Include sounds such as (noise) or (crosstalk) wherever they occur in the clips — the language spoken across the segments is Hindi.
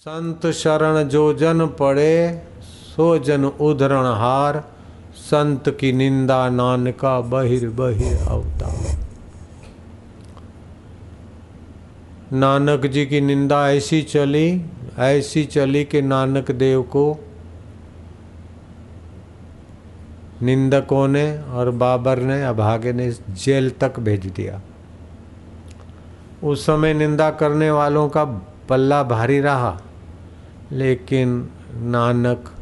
संत शरण जो जन पड़े, सो जन उधरण हार। संत की निंदा नानका बहिर बहिर अवतार। नानक जी की निंदा ऐसी चली ऐसी चली कि नानक देव को निंदकों ने और बाबर ने, अभागे ने जेल तक भेज दिया। उस समय निंदा करने वालों का पल्ला भारी रहा। लेकिन नानक,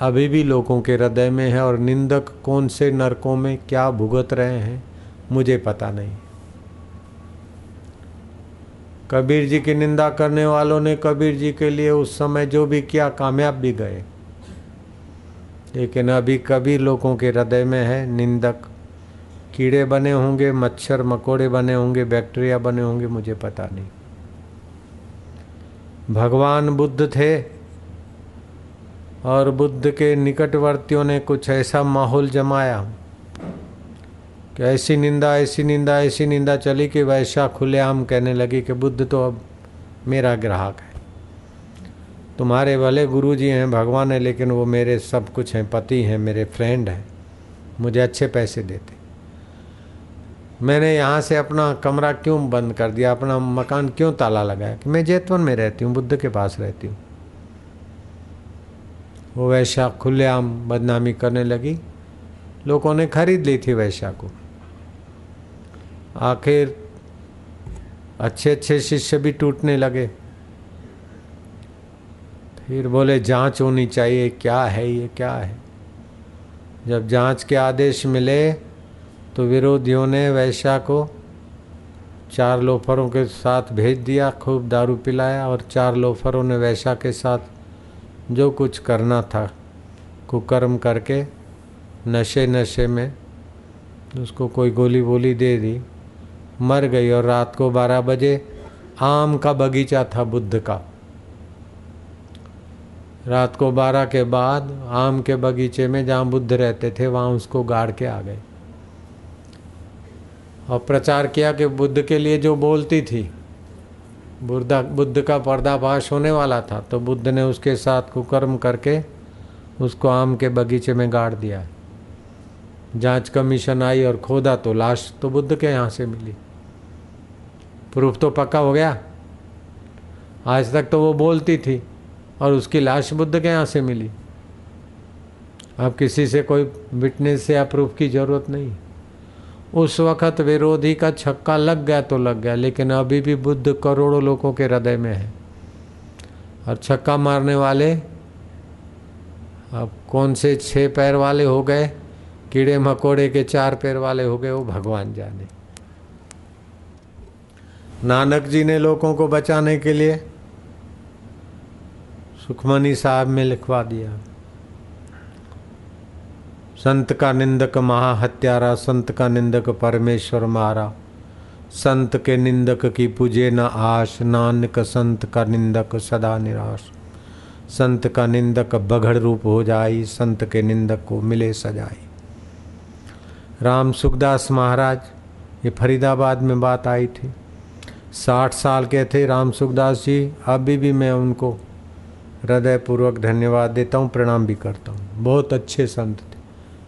अभी भी लोगों के हृदय में है और निंदक कौन से नरकों में क्या भुगत रहे हैं, मुझे पता नहीं। कबीर जी की निंदा करने वालों ने कबीर जी के लिए उस समय जो भी किया, कामयाब भी गए। लेकिन अभी कबीर लोगों के हृदय में है निंदक। कीड़े बने होंगे, मच्छर मकोड़े बने होंगे, बैक्टीरिया बने होंगे, मुझे पता नहीं। भगवान बुद्ध थे और बुद्ध के निकटवर्तियों ने कुछ ऐसा माहौल जमाया कि ऐसी निंदा ऐसी निंदा ऐसी निंदा चली कि वैसा खुलेआम कहने लगी कि बुद्ध तो अब मेरा ग्राहक है। तुम्हारे भले गुरु जी हैं, भगवान है, लेकिन वो मेरे सब कुछ हैं, पति हैं, मेरे फ्रेंड हैं, मुझे अच्छे पैसे देते। मैंने यहाँ से अपना कमरा क्यों बंद कर दिया? अपना मकान क्यों ताला लगाया? कि मैं जैतवन में रहती हूँ, बुद्ध के पास रहती हूँ। वो वैश्या खुलेआम बदनामी करने लगी। लोगों ने खरीद ली थी वैश्या को। आखिर अच्छे अच्छे शिष्य भी टूटने लगे। फिर बोले, जाँच होनी चाहिए, क्या है ये, क्या है? जब जाँच के आदेश मिले तो विरोधियों ने वैश्या को चार लोफरों के साथ भेज दिया, खूब दारू पिलाया और चार लोफरों ने वैशा के साथ जो कुछ करना था, कुकर्म करके नशे नशे में उसको कोई गोली वोली दे दी, मर गई और रात को बारह बजे आम का बगीचा था बुद्ध का। रात को बारह के बाद आम के बगीचे में जहाँ बुद्ध रहते थे, वहाँ उसको गाड़ के आ गए। और प्रचार किया कि बुद्ध के लिए जो बोलती थी, बुद्धा, बुद्ध का पर्दाफाश होने वाला था तो बुद्ध ने उसके साथ कुकर्म करके उसको आम के बगीचे में गाड़ दिया। जाँच कमीशन आई और खोदा तो लाश तो बुद्ध के यहाँ से मिली। प्रूफ तो पक्का हो गया। आज तक तो वो बोलती थी और उसकी लाश बुद्ध के यहाँ से मिली। अब किसी से कोई विटनेस या प्रूफ की ज़रूरत नहीं। उस वक़्त विरोधी का छक्का लग गया तो लग गया, लेकिन अभी भी बुद्ध करोड़ों लोगों के हृदय में है। और छक्का मारने वाले, अब कौन से छः पैर वाले हो गए? कीड़े मकोड़े के चार पैर वाले हो गए, वो भगवान जाने। नानक जी ने लोगों को बचाने के लिए सुखमनी साहब में लिखवा दिया। संत का निंदक महाहत्यारा, संत का निंदक परमेश्वर मारा। संत के निंदक की पूजे न आश, नानक संत का निंदक सदा निराश। संत का निंदक बघड़ रूप हो जाई, संत के निंदक को मिले सजाई। राम सुखदास महाराज, ये फरीदाबाद में बात आई थी। साठ साल के थे राम सुखदास जी, अभी भी मैं उनको हृदयपूर्वक धन्यवाद देता हूँ, प्रणाम भी करता हूँ। बहुत अच्छे संत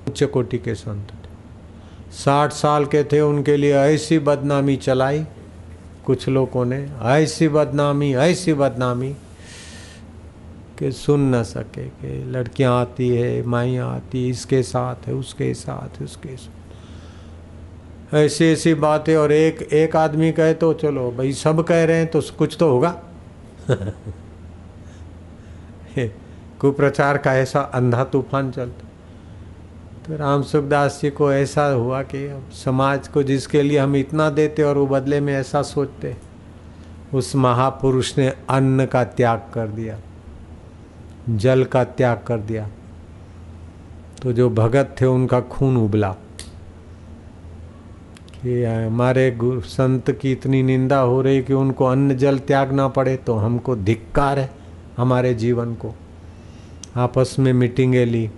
उच्च कोटि के संत थे। साठ साल के थे, उनके लिए ऐसी बदनामी चलाई। कुछ लोगों ने ऐसी बदनामी ऐसी बदनामी कि सुन न सके कि लड़कियाँ आती है, माइयाँ आती, इसके साथ है, उसके साथ उसके साथ ऐसी ऐसी बातें और एक एक आदमी कहे तो चलो भाई, सब कह रहे हैं तो कुछ तो होगा। (laughs) कुप्रचार का ऐसा अंधा तूफ़ान चलता। तो राम सुखदास जी को ऐसा हुआ कि समाज को जिसके लिए हम इतना देते और वो बदले में ऐसा सोचते, उस महापुरुष ने अन्न का त्याग कर दिया, जल का त्याग कर दिया। तो जो भगत थे उनका खून उबला कि हमारे संत की इतनी निंदा हो रही कि उनको अन्न जल त्यागना पड़े तो हमको धिक्कार है हमारे जीवन को। आपस में मीटिंगें ली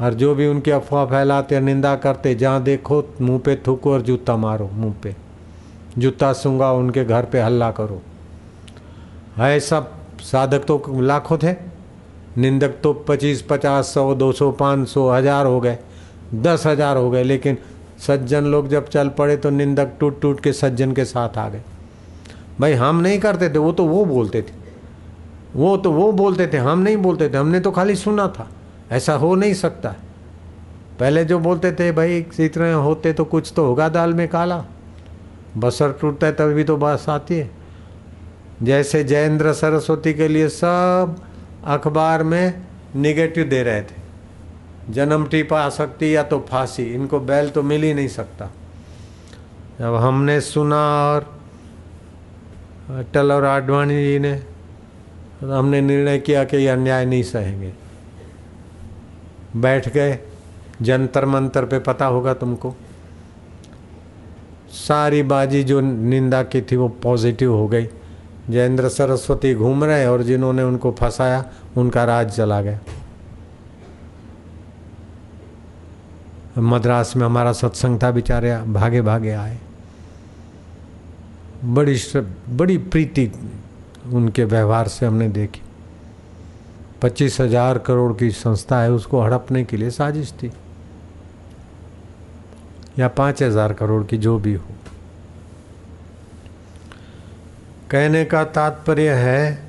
और जो भी उनकी अफवाह फैलाते निंदा करते जहाँ देखो, मुँह पे थूको और जूता मारो, मुँह पे। जूता सूँगा उनके घर पे हल्ला करो। है सब साधक तो लाखों थे। निंदक तो पच्चीस, पचास, सौ, दो सौ, पाँच सौ, हज़ार हो गए। दस हज़ार हो गए, लेकिन सज्जन लोग जब चल पड़े तो निंदक टूट टूट के सज्जन के साथ आ गए। भाई, हम नहीं करते थे, वो तो वो बोलते थे। वो तो वो बोलते थे, हम नहीं बोलते थे, हमने तो खाली सुना था। ऐसा हो नहीं सकता। पहले जो बोलते थे, भाई इतने होते तो कुछ तो होगा दाल में काला। बसर टूटता है तभी तो बस आती है। जैसे जयेंद्र सरस्वती के लिए सब अखबार में निगेटिव दे रहे थे। जन्म टीपा आसक्ति या तो फांसी, इनको बैल तो मिल ही नहीं सकता। जब हमने सुना और अटल और आडवाणी जी ने, हमने निर्णय किया कि ये अन्याय नहीं सहेंगे। बैठ गए। जंतर मंतर पे पता होगा तुमको। सारी बाजी जो निंदा की थी वो पॉजिटिव हो गई। जयेंद्र सरस्वती घूम रहे और जिन्होंने उनको फंसाया, उनका राज चला गया। मद्रास में हमारा सत्संग था, बेचारे भागे भागे आए। बड़ी बड़ी प्रीति उनके व्यवहार से हमने देखी। पच्चीस हज़ार करोड़ की संस्था है, उसको हड़पने के लिए साजिश थी। या पाँच हज़ार करोड़ की जो भी हो। कहने का तात्पर्य है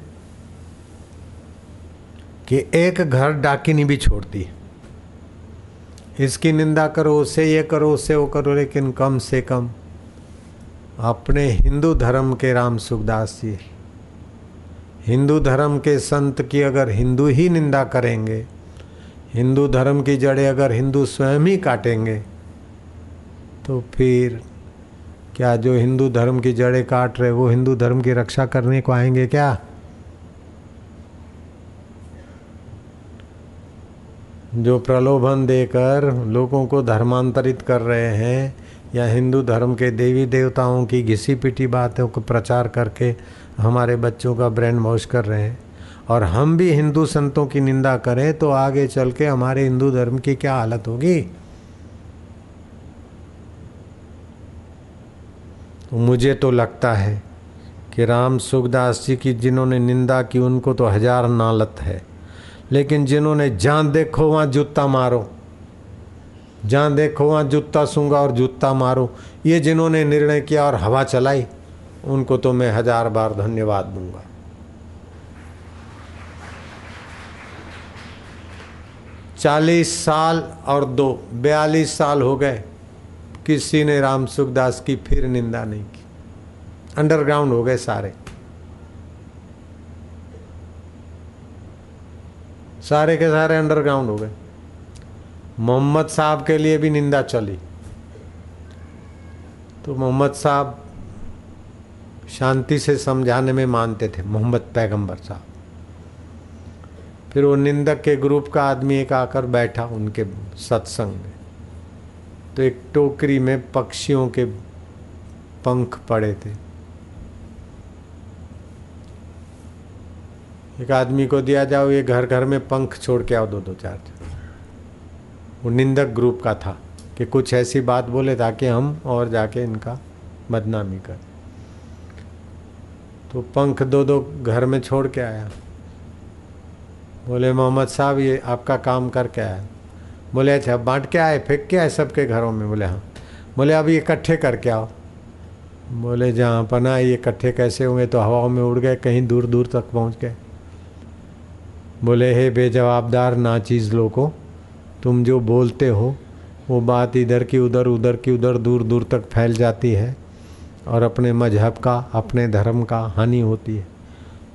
कि एक घर डाकिनी भी छोड़ती इसकी निंदा करो, उससे ये करो, उससे वो करो, लेकिन कम से कम अपने हिंदू धर्म के राम सुखदास जी हिंदू धर्म के संत की अगर हिंदू ही निंदा करेंगे, हिंदू धर्म की जड़ें अगर हिंदू स्वयं ही काटेंगे तो फिर क्या जो हिंदू धर्म की जड़ें काट रहे, वो हिंदू धर्म की रक्षा करने को आएँगे क्या? जो प्रलोभन देकर लोगों को धर्मांतरित कर रहे हैं या हिंदू धर्म के देवी देवताओं की घिसी पिटी बातों को प्रचार करके हमारे बच्चों का ब्रेन वॉश कर रहे हैं। और हम भी हिंदू संतों की निंदा करें तो आगे चल के हमारे हिंदू धर्म की क्या हालत होगी? तो मुझे तो लगता है कि राम सुखदास जी की जिन्होंने निंदा की, उनको तो हज़ार नालत है। लेकिन जिन्होंने जहाँ देखो, वहाँ जूता मारो। जहाँ देखो वहाँ जूता सूँगा और जूता मारो। ये जिन्होंने निर्णय किया और हवा चलाई, उनको तो मैं हज़ार बार धन्यवाद दूँगा। चालीस साल और दो, बयालीस साल हो गए। किसी ने राम सुखदास की फिर निंदा नहीं की। अंडरग्राउंड हो गए सारे। सारे के सारे अंडरग्राउंड हो गए। मोहम्मद साहब के लिए भी निंदा चली। तो मोहम्मद साहब शांति से समझाने में मानते थे, मोहम्मद पैगंबर साहब। फिर वो निंदक के ग्रुप का आदमी एक आकर बैठा उनके सत्संग में। तो एक टोकरी में पक्षियों के पंख पड़े थे। एक आदमी को दिया, जाओ ये घर घर में पंख छोड़ के आओ दो दो चार वो निंदक ग्रुप का था कि कुछ ऐसी बात बोले ताकि हम और जाके इनका बदनामी कर। तो पंख दो दो घर में छोड़ के आया। बोले, मोहम्मद साहब, ये आपका काम करके आया। बोले अच्छा बांट के आए, फेंक के आए सबके घरों में। बोले हाँ। बोले, अब ये इकट्ठे करके आओ। बोले, जहाँ पना ये इकट्ठे कैसे होंगे तो हवाओं में उड़ गए, कहीं दूर दूर तक पहुँच गए। बोले, हे बेजवाबदार ना चीज़ लोगों तुम जो बोलते हो, वो बात इधर की उधर उधर की उधर, दूर दूर तक फैल जाती है और अपने मज़हब का, अपने धर्म का हानि होती है।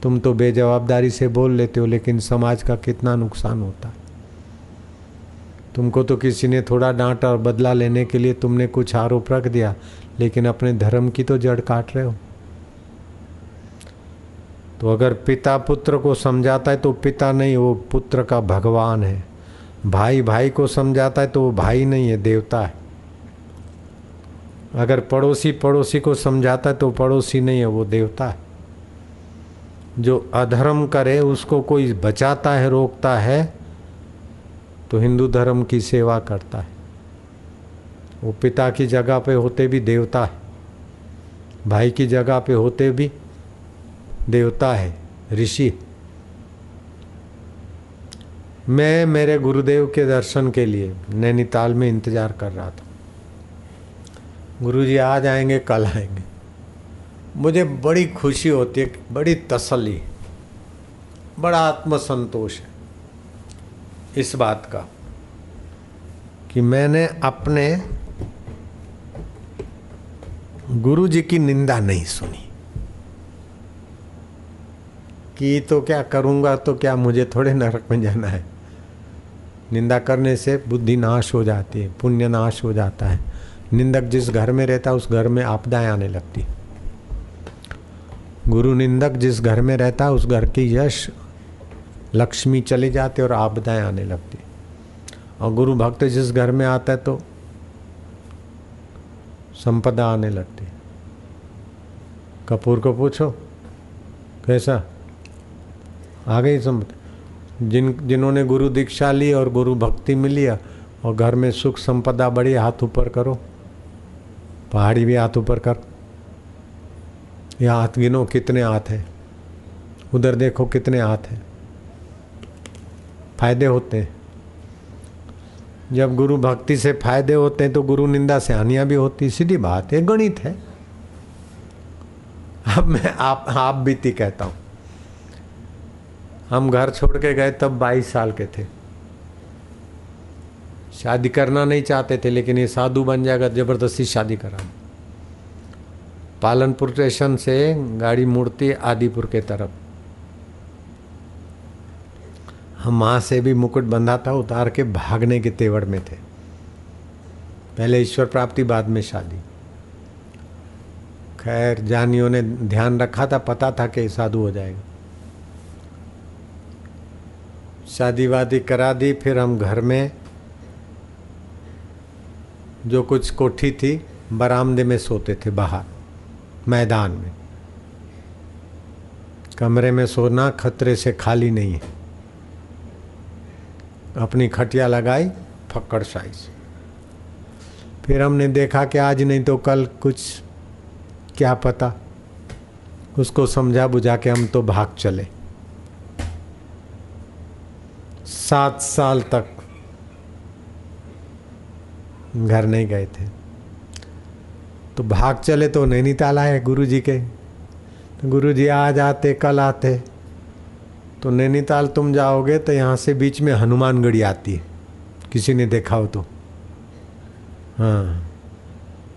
तुम तो बेजवाबदारी से बोल लेते हो, लेकिन समाज का कितना नुकसान होता है। तुमको तो किसी ने थोड़ा डांट और बदला लेने के लिए तुमने कुछ आरोप रख दिया, लेकिन अपने धर्म की तो जड़ काट रहे हो। तो अगर पिता पुत्र को समझाता है तो पिता नहीं, वो पुत्र का भगवान है। भाई भाई को समझाता है तो वो भाई नहीं है, देवता है। अगर पड़ोसी पड़ोसी को समझाता है तो पड़ोसी नहीं है, वो देवता है। जो अधर्म करे, उसको कोई बचाता है, रोकता है तो हिंदू धर्म की सेवा करता है। वो पिता की जगह पे होते भी देवता है, भाई की जगह पे होते भी देवता है, ऋषि। मैं मेरे गुरुदेव के दर्शन के लिए नैनीताल में इंतज़ार कर रहा था। गुरुजी आज आएँगे कल आएँगे। मुझे बड़ी खुशी होती है, बड़ी तसली बड़ा आत्मसंतोष है इस बात का कि मैंने अपने गुरु जी की निंदा नहीं सुनी। कि तो क्या करूँगा तो क्या मुझे थोड़े नरक में जाना है? निंदा करने से बुद्धि नाश हो जाती है, पुण्य नाश हो जाता है। निंदक जिस घर में रहता है उस घर में आपदाएँ आने लगती। गुरु निंदक जिस घर में रहता है उस घर की यश लक्ष्मी चले जाती और आपदाएँ आने लगती। और गुरु भक्त जिस घर में आता है तो संपदा आने लगती। कपूर को पूछो, कैसा? आ गई संपदा? जिन, जिन्होंने गुरु दीक्षा ली और गुरु भक्ति मिली और घर में सुख संपदा बड़ी हाथ ऊपर करो। पहाड़ी भी हाथ ऊपर कर। या हाथ गिनो, कितने हाथ हैं? उधर देखो कितने हाथ हैं। फ़ायदे होते हैं। जब गुरु भक्ति से फ़ायदे होते हैं तो गुरु निंदा से हानियाँ भी होती सीधी बात है गणित है। अब मैं आप आप बीती कहता हूँ। हम घर छोड़ के गए तब 22 साल के थे। शादी करना नहीं चाहते थे, लेकिन ये साधु बन जाएगा, ज़बरदस्ती शादी करा। पालनपुर स्टेशन से गाड़ी मुड़ती आदिपुर के तरफ़। हम माँ से भी मुकुट बंधा था उतार के भागने के तेवर में थे। पहले ईश्वर प्राप्ति, बाद में शादी। खैर, जानियों ने ध्यान रखा था, पता था कि साधु हो जाएगा। शादी वादी करा दी, फिर हम घर में जो कुछ कोठी थी, बरामदे में सोते थे बाहर, मैदान में। कमरे में सोना खतरे से खाली नहीं है। अपनी खटिया लगाई, फक्कड़ साइज़ फिर हमने देखा कि आज नहीं तो कल कुछ, क्या पता। उसको समझा बुझा के हम तो भाग चले। सात साल तक घर नहीं गए थे। तो भाग चले तो नैनीताल आए गुरु जी के। तो गुरु जी आज आते, कल आते। तो नैनीताल तुम जाओगे तो यहाँ से बीच में हनुमानगढ़ी आती है। किसी ने देखा हो तो। हाँ।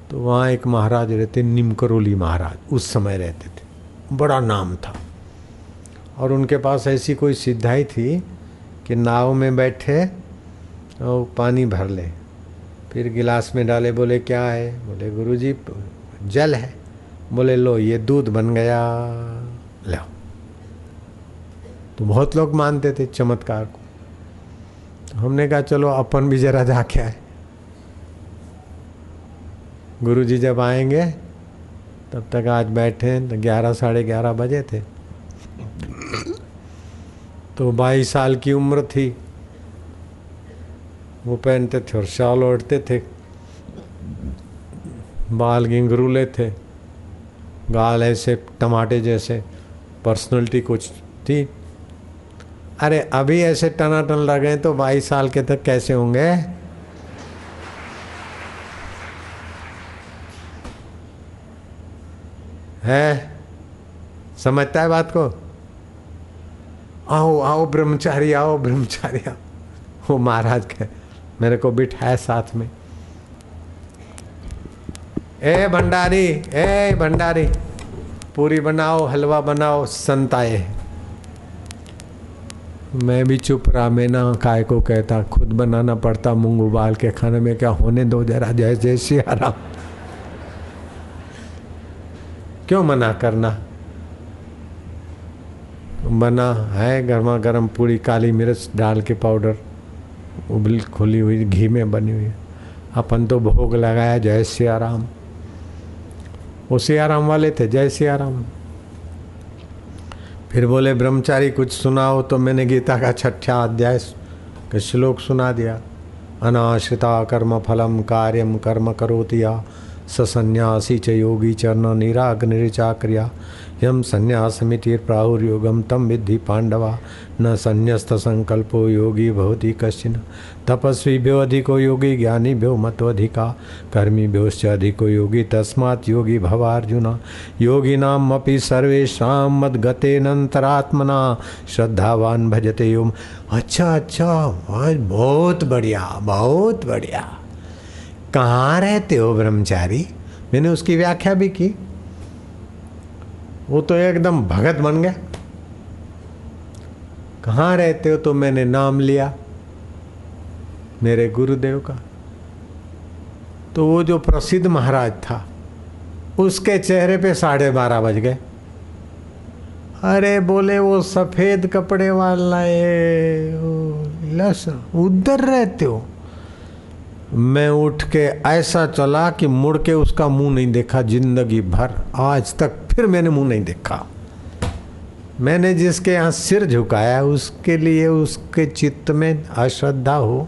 तो वहाँ एक महाराज रहते, निमकरोली महाराज, उस समय रहते थे। बड़ा नाम था। और उनके पास ऐसी कोई सिद्धाई थी कि नाव में बैठे और पानी भर ले। फिर गिलास में डाले, बोले, क्या है? बोले, गुरुजी, जल है। बोले, लो, ये दूध बन गया। लो तो बहुत लोग मानते थे चमत्कार को। तो हमने कहा, चलो, अपन भी जरा जाके आए। गुरु जी जब आएँगे, तब तक आज बैठे तो ग्यारह, साढ़े ग्यारह बजे थे। तो बाईस साल की उम्र थी। वो पहनते थे और शाल ओढ़ते थे। बाल गिंगरूले थे गाल ऐसे टमाटे जैसे। पर्सनैलिटी कुछ थी। अरे अभी ऐसे टनाटन लगे तो बाईस साल के तक कैसे होंगे? है? समझता है बात को? आओ आओ ब्रह्मचारी आओ ब्रह्मचारी, आओ। वो महाराज के मेरे को बिठाया साथ में। ए भंडारी ए भंडारी, पूरी बनाओ, हलवा बनाओ, संत आए मैं भी चुप रहा, मैं ना काय को कहता, खुद बनाना पड़ता मूंग उबाल के खाने में, क्या होने दो जरा, जय जय आराम क्यों मना करना? बना है गर्मा गर्म पूरी काली मिर्च डाल के पाउडर। उबल खुली हुई, घी में बनी हुई अपन तो भोग लगाया, जय आराम वो सियाराम वाले थे, जय सियाराम। फिर बोले, ब्रह्मचारी, कुछ सुनाओ तो मैंने गीता का छठा अध्याय का श्लोक सुना दिया। अनाश्रिता कर्म फलम कार्यम कर्म करोतिया सन्यासी च योगी चरण निराग निचाक्रिया यम संन्यासमिति प्राहुर्योगम तम विद्धि पांडवा न संन्यस्त संकल्पो योगी भवती कश्चिन। तपस्वी भ्यो अधिको योगी ज्ञानी भ्यो मतोधिका कर्मी भ्योश्च अधिको योगी, तस्मात् योगी भवार्जुन। योगी नाम अपि सर्वेशा मद गतेनंतरात्मना श्रद्धावान भजते योम। अच्छा अच्छा बहुत बढ़िया बहुत बढ़िया। कहाँ रहते हो ब्रह्मचारी? मैंने उसकी व्याख्या भी की। वो तो एकदम भगत बन गया। कहाँ रहते हो तो मैंने नाम लिया मेरे गुरुदेव का। तो वो जो प्रसिद्ध महाराज था, उसके चेहरे पे साढ़े बारह बज गए। अरे बोले, वो सफ़ेद कपड़े वाला है लस, उधर रहते हो? मैं उठ के ऐसा चला कि मुड़ के उसका मुँह नहीं देखा ज़िंदगी भर। आज तक फिर मैंने मुँह नहीं देखा। मैंने जिसके यहाँ सिर झुकाया, उसके लिए उसके चित्त में अश्रद्धा हो।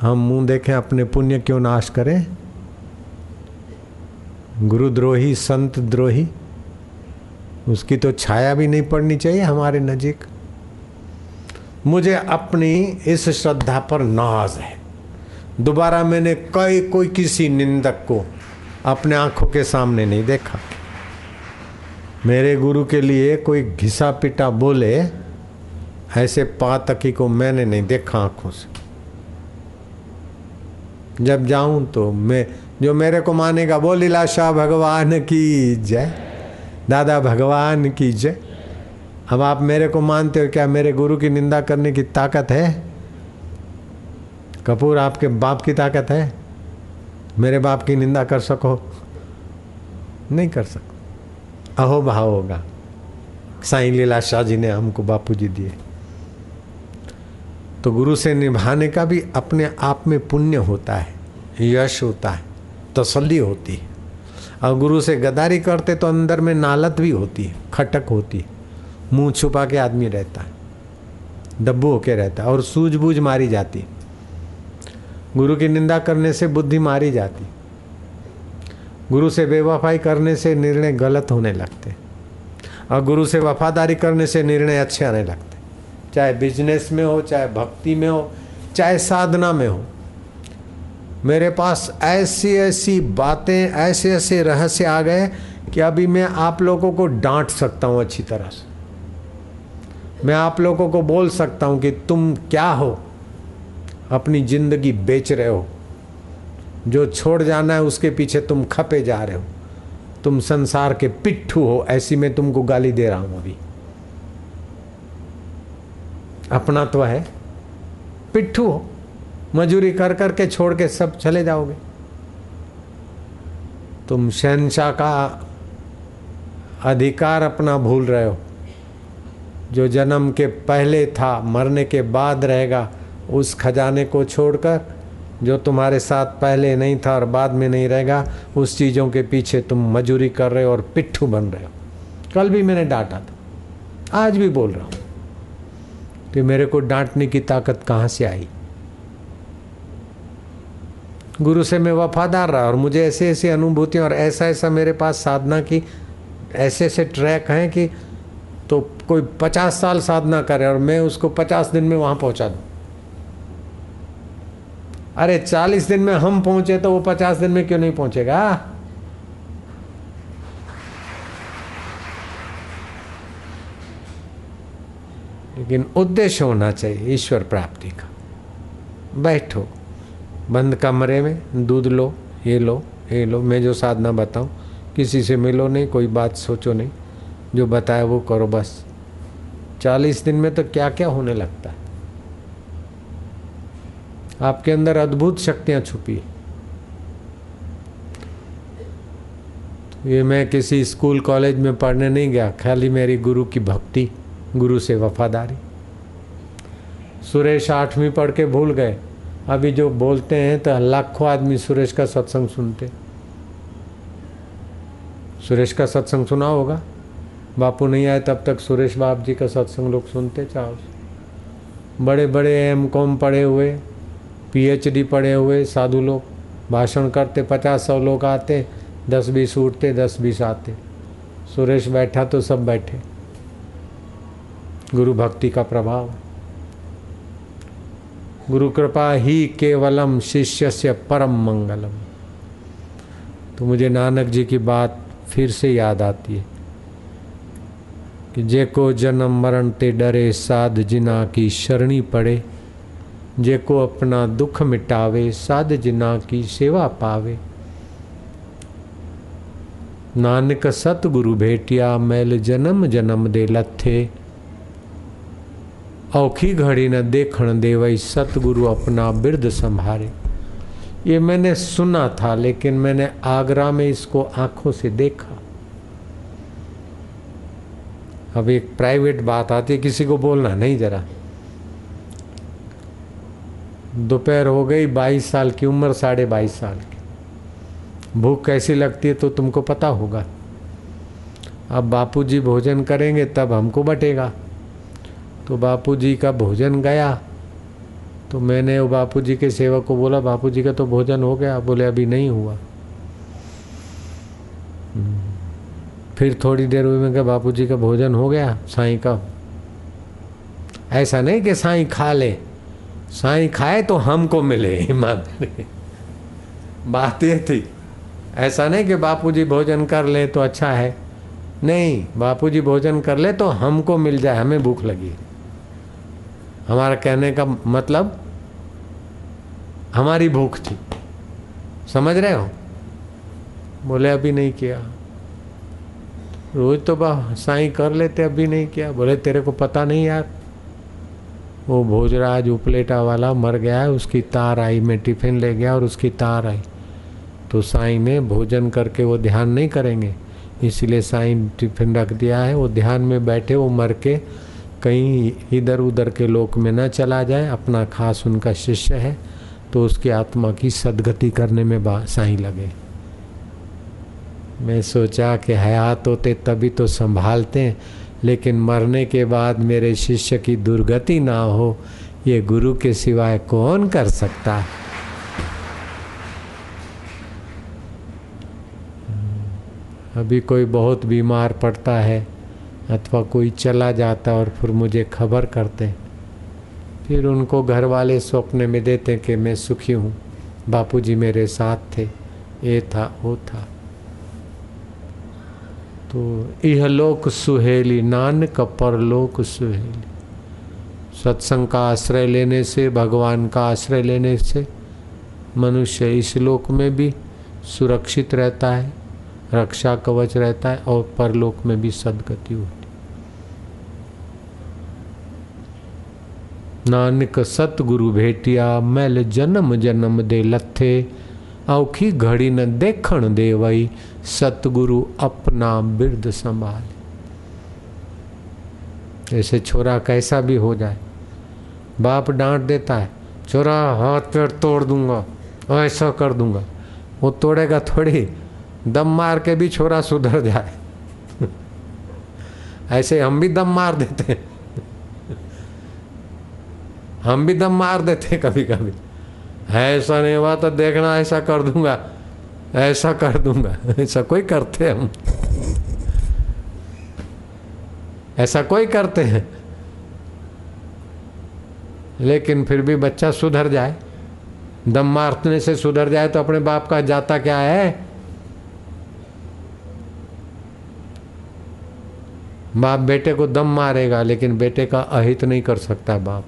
हम मुँह देखें, अपने पुण्य क्यों नाश करें? गुरुद्रोही, संत द्रोही, उसकी तो छाया भी नहीं पड़नी चाहिए हमारे नजीक। मुझे अपनी इस श्रद्धा पर नाज है। दोबारा मैंने कई, कोई किसी निंदक को अपने आँखों के सामने नहीं देखा। मेरे गुरु के लिए कोई घिसा पिटा बोले, ऐसे पातकी को मैंने नहीं देखा आँखों से। जब जाऊँ तो मैं, जो मेरे को मानेगा, वो लीलाशाह भगवान की जय, दादा भगवान की जय। अब आप मेरे को मानते हो क्या मेरे गुरु की निंदा करने की ताकत है? कपूर, आपके बाप की ताकत है? मेरे बाप की निंदा कर सको? नहीं कर सको। अहो भाव होगा। साईं लीला शाह जी ने हमको बापू जी दिए। तो गुरु से निभाने का भी अपने आप में पुण्य होता है, यश होता है, तसल्ली होती है। और गुरु से गदारी करते तो अंदर में नालत भी होती है, खटक होती है। मुँह छुपा के आदमी रहता है, डब्बू होके रहता है और सूझबूझ मारी जाती गुरु की निंदा करने से बुद्धि मारी जाती। गुरु से बेवफाई करने से निर्णय गलत होने लगते। और गुरु से वफादारी करने से निर्णय अच्छे आने लगते। चाहे बिज़नेस में हो, चाहे भक्ति में हो, चाहे साधना में हो। मेरे पास ऐसी ऐसी बातें, ऐसे ऐसे रहस्य आ गए कि अभी मैं आप लोगों को डांट सकता हूँ अच्छी तरह से। मैं आप लोगों को बोल सकता हूँ कि तुम क्या हो? अपनी ज़िंदगी बेच रहे हो। जो छोड़ जाना है, उसके पीछे तुम खपे जा रहे हो। तुम संसार के पिट्ठू हो, ऐसी मैं तुमको गाली दे रहा हूँ अभी। अपना तो है। पिट्ठू हो। मजूरी कर कर के छोड़ के सब चले जाओगे। तुम शहनशाह का अधिकार अपना भूल रहे हो। जो जन्म के पहले था, मरने के बाद रहेगा उस खजाने को छोड़कर, जो तुम्हारे साथ पहले नहीं था और बाद में नहीं रहेगा, उस चीज़ों के पीछे तुम मजूरी कर रहे हो और पिट्ठू बन रहे हो। कल भी मैंने डांटा था, आज भी बोल रहा हूँ कि मेरे को डांटने की ताकत कहाँ से आई? गुरु से मैं वफादार रहा और मुझे ऐसे ऐसी अनुभूतियाँ और ऐसा ऐसा मेरे पास साधना की, ऐसे ऐसे ट्रैक हैं कि तो कोई पचास साल साधना करे और मैं उसको पचास दिन में वहाँ पहुँचा दूँ। अरे चालीस दिन में हम पहुँचे तो वो पचास दिन में क्यों नहीं पहुंचेगा? लेकिन उद्देश्य होना चाहिए ईश्वर प्राप्ति का। बैठो, बंद कमरे में, दूध लो, ये लो ये लो, मैं जो साधना बताऊँ, किसी से मिलो नहीं, कोई बात सोचो नहीं, जो बताया वो करो बस। चालीस दिन में तो क्या क्या होने लगता है? आपके अंदर अद्भुत शक्तियाँ छुपी। है ये मैं किसी स्कूल कॉलेज में पढ़ने नहीं गया, खाली मेरी गुरु की भक्ति, गुरु से वफादारी। सुरेश आठवीं पढ़ के भूल गए। अभी जो बोलते हैं तो लाखों आदमी सुरेश का सत्संग सुनते। सुरेश का सत्संग सुना होगा? बापू नहीं आए तब तक सुरेश बाप जी का सत्संग लोग सुनते, चाहो। बड़े बड़े एम कॉम पढ़े हुए पीएचडी पढ़े हुए साधु लोग, भाषण करते, पचास सौ लोग आते, दस बीस उठते, दस बीस आते। सुरेश बैठा तो सब बैठे। गुरु भक्ति का प्रभाव। गुरु कृपा ही केवलम शिष्य से परम मंगलम। तो मुझे नानक जी की बात फिर से याद आती है कि जे को जन्म मरण ते डरे साध जिना की शरणी पड़े जे को अपना दुख मिटावे, साध जिना की सेवा पावे। नानक सतगुरु भेटिया, मैल जन्म जन्म दे लथे। औखी घड़ी न देखण दे वही सतगुरु अपना बिरद संभारे। ये मैंने सुना था, लेकिन मैंने आगरा में इसको आँखों से देखा। अब एक प्राइवेट बात आती है, किसी को बोलना नहीं जरा। दोपहर हो गई, बाईस साल की उम्र, साढ़े बाईस साल की। भूख कैसी लगती है तो तुमको पता होगा। अब बापूजी भोजन करेंगे, तब हमको बटेगा। तो बापूजी का भोजन गया। तो मैंने वो बापूजी के सेवक को बोला, बापूजी का तो भोजन हो गया। बोले, अभी नहीं हुआ। फिर थोड़ी देर हुई, मैं कहा बापू जी का भोजन हो गया, साईं का। ऐसा नहीं कि साईं खा ले। साईं, खाए तो हमको मिले ईमानदारी बात ये थी, ऐसा नहीं कि बापूजी भोजन कर ले तो अच्छा है। नहीं, बापूजी भोजन कर ले तो हमको मिल जाए, हमें भूख लगी। हमारा कहने का मतलब हमारी भूख थी। समझ रहे हो? बोले, अभी नहीं किया। रोज तो बा, साई कर लेते, अभी नहीं किया। बोले, तेरे को पता नहीं यार। वो भोजराज उपलेटा वाला मर गया है उसकी तार आई, मैं टिफ़िन ले गया और उसकी तार आई। तो साईं ने भोजन करके वो ध्यान नहीं करेंगे, इसलिए साईं टिफ़िन रख दिया है। वो ध्यान में बैठे, वो मर के कहीं इधर उधर के लोक में न चला जाए, अपना खास उनका शिष्य है तो उसकी आत्मा की सदगति करने में साईं लगे। मैं सोचा कि हयात होते तभी तो संभालते हैं। लेकिन मरने के बाद मेरे शिष्य की दुर्गति ना हो, ये गुरु के सिवाय कौन कर सकता? है अभी कोई बहुत बीमार पड़ता है अथवा कोई चला जाता और फिर मुझे खबर करते। फिर उनको घर वाले स्वप्न में देते कि मैं सुखी हूँ। बापूजी मेरे साथ थे। ये था, वो था। तो यह लोक सुहेली, नानक परलोक सुहेली। सत्संग का आश्रय लेने से, भगवान का आश्रय लेने से मनुष्य इस लोक में भी सुरक्षित रहता है, रक्षा कवच रहता है और परलोक में भी सदगति होती नानक सतगुरु भेटिया, मैल जन्म जन्म दे लथे औखी घड़ी न देखण दे वही सतगुरु अपना बिरद संभाल। ऐसे छोरा कैसा भी हो जाए, बाप डांट देता है, छोरा, हाथ पैर तोड़ दूँगा, ऐसा कर दूँगा। वो तोड़ेगा थोड़ी, दम मार के भी छोरा सुधर जाए। (laughs) ऐसे हम भी दम मार देते (laughs) हम भी दम मार देते कभी कभी ऐसा नहीं हुआ तो देखना, ऐसा कर दूँगा। ऐसा कर दूँगा। ऐसा कोई करते हम। ऐसा कोई करते हैं। लेकिन फिर भी बच्चा सुधर जाए। दम मारने से सुधर जाए तो अपने बाप का जाता क्या है? बाप बेटे को दम मारेगा, लेकिन बेटे का अहित नहीं कर सकता बाप।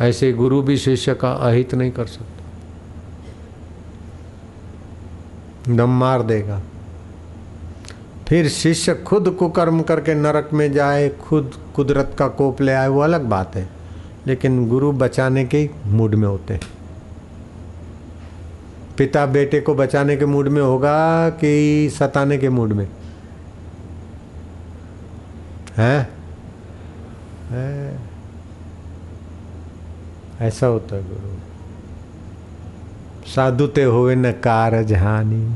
ऐसे गुरु भी शिष्य का अहित नहीं कर सकता। दम मार देगा। फिर शिष्य खुद कुकर्म करके नरक में जाए खुद कुदरत का कोप ले आए वो अलग बात है। लेकिन गुरु बचाने के मूड में होते हैं। पिता बेटे को बचाने के मूड में होगा कि सताने के मूड में? है, है? ऐसा होता है गुरु। साधुते हुए न कारज हानि।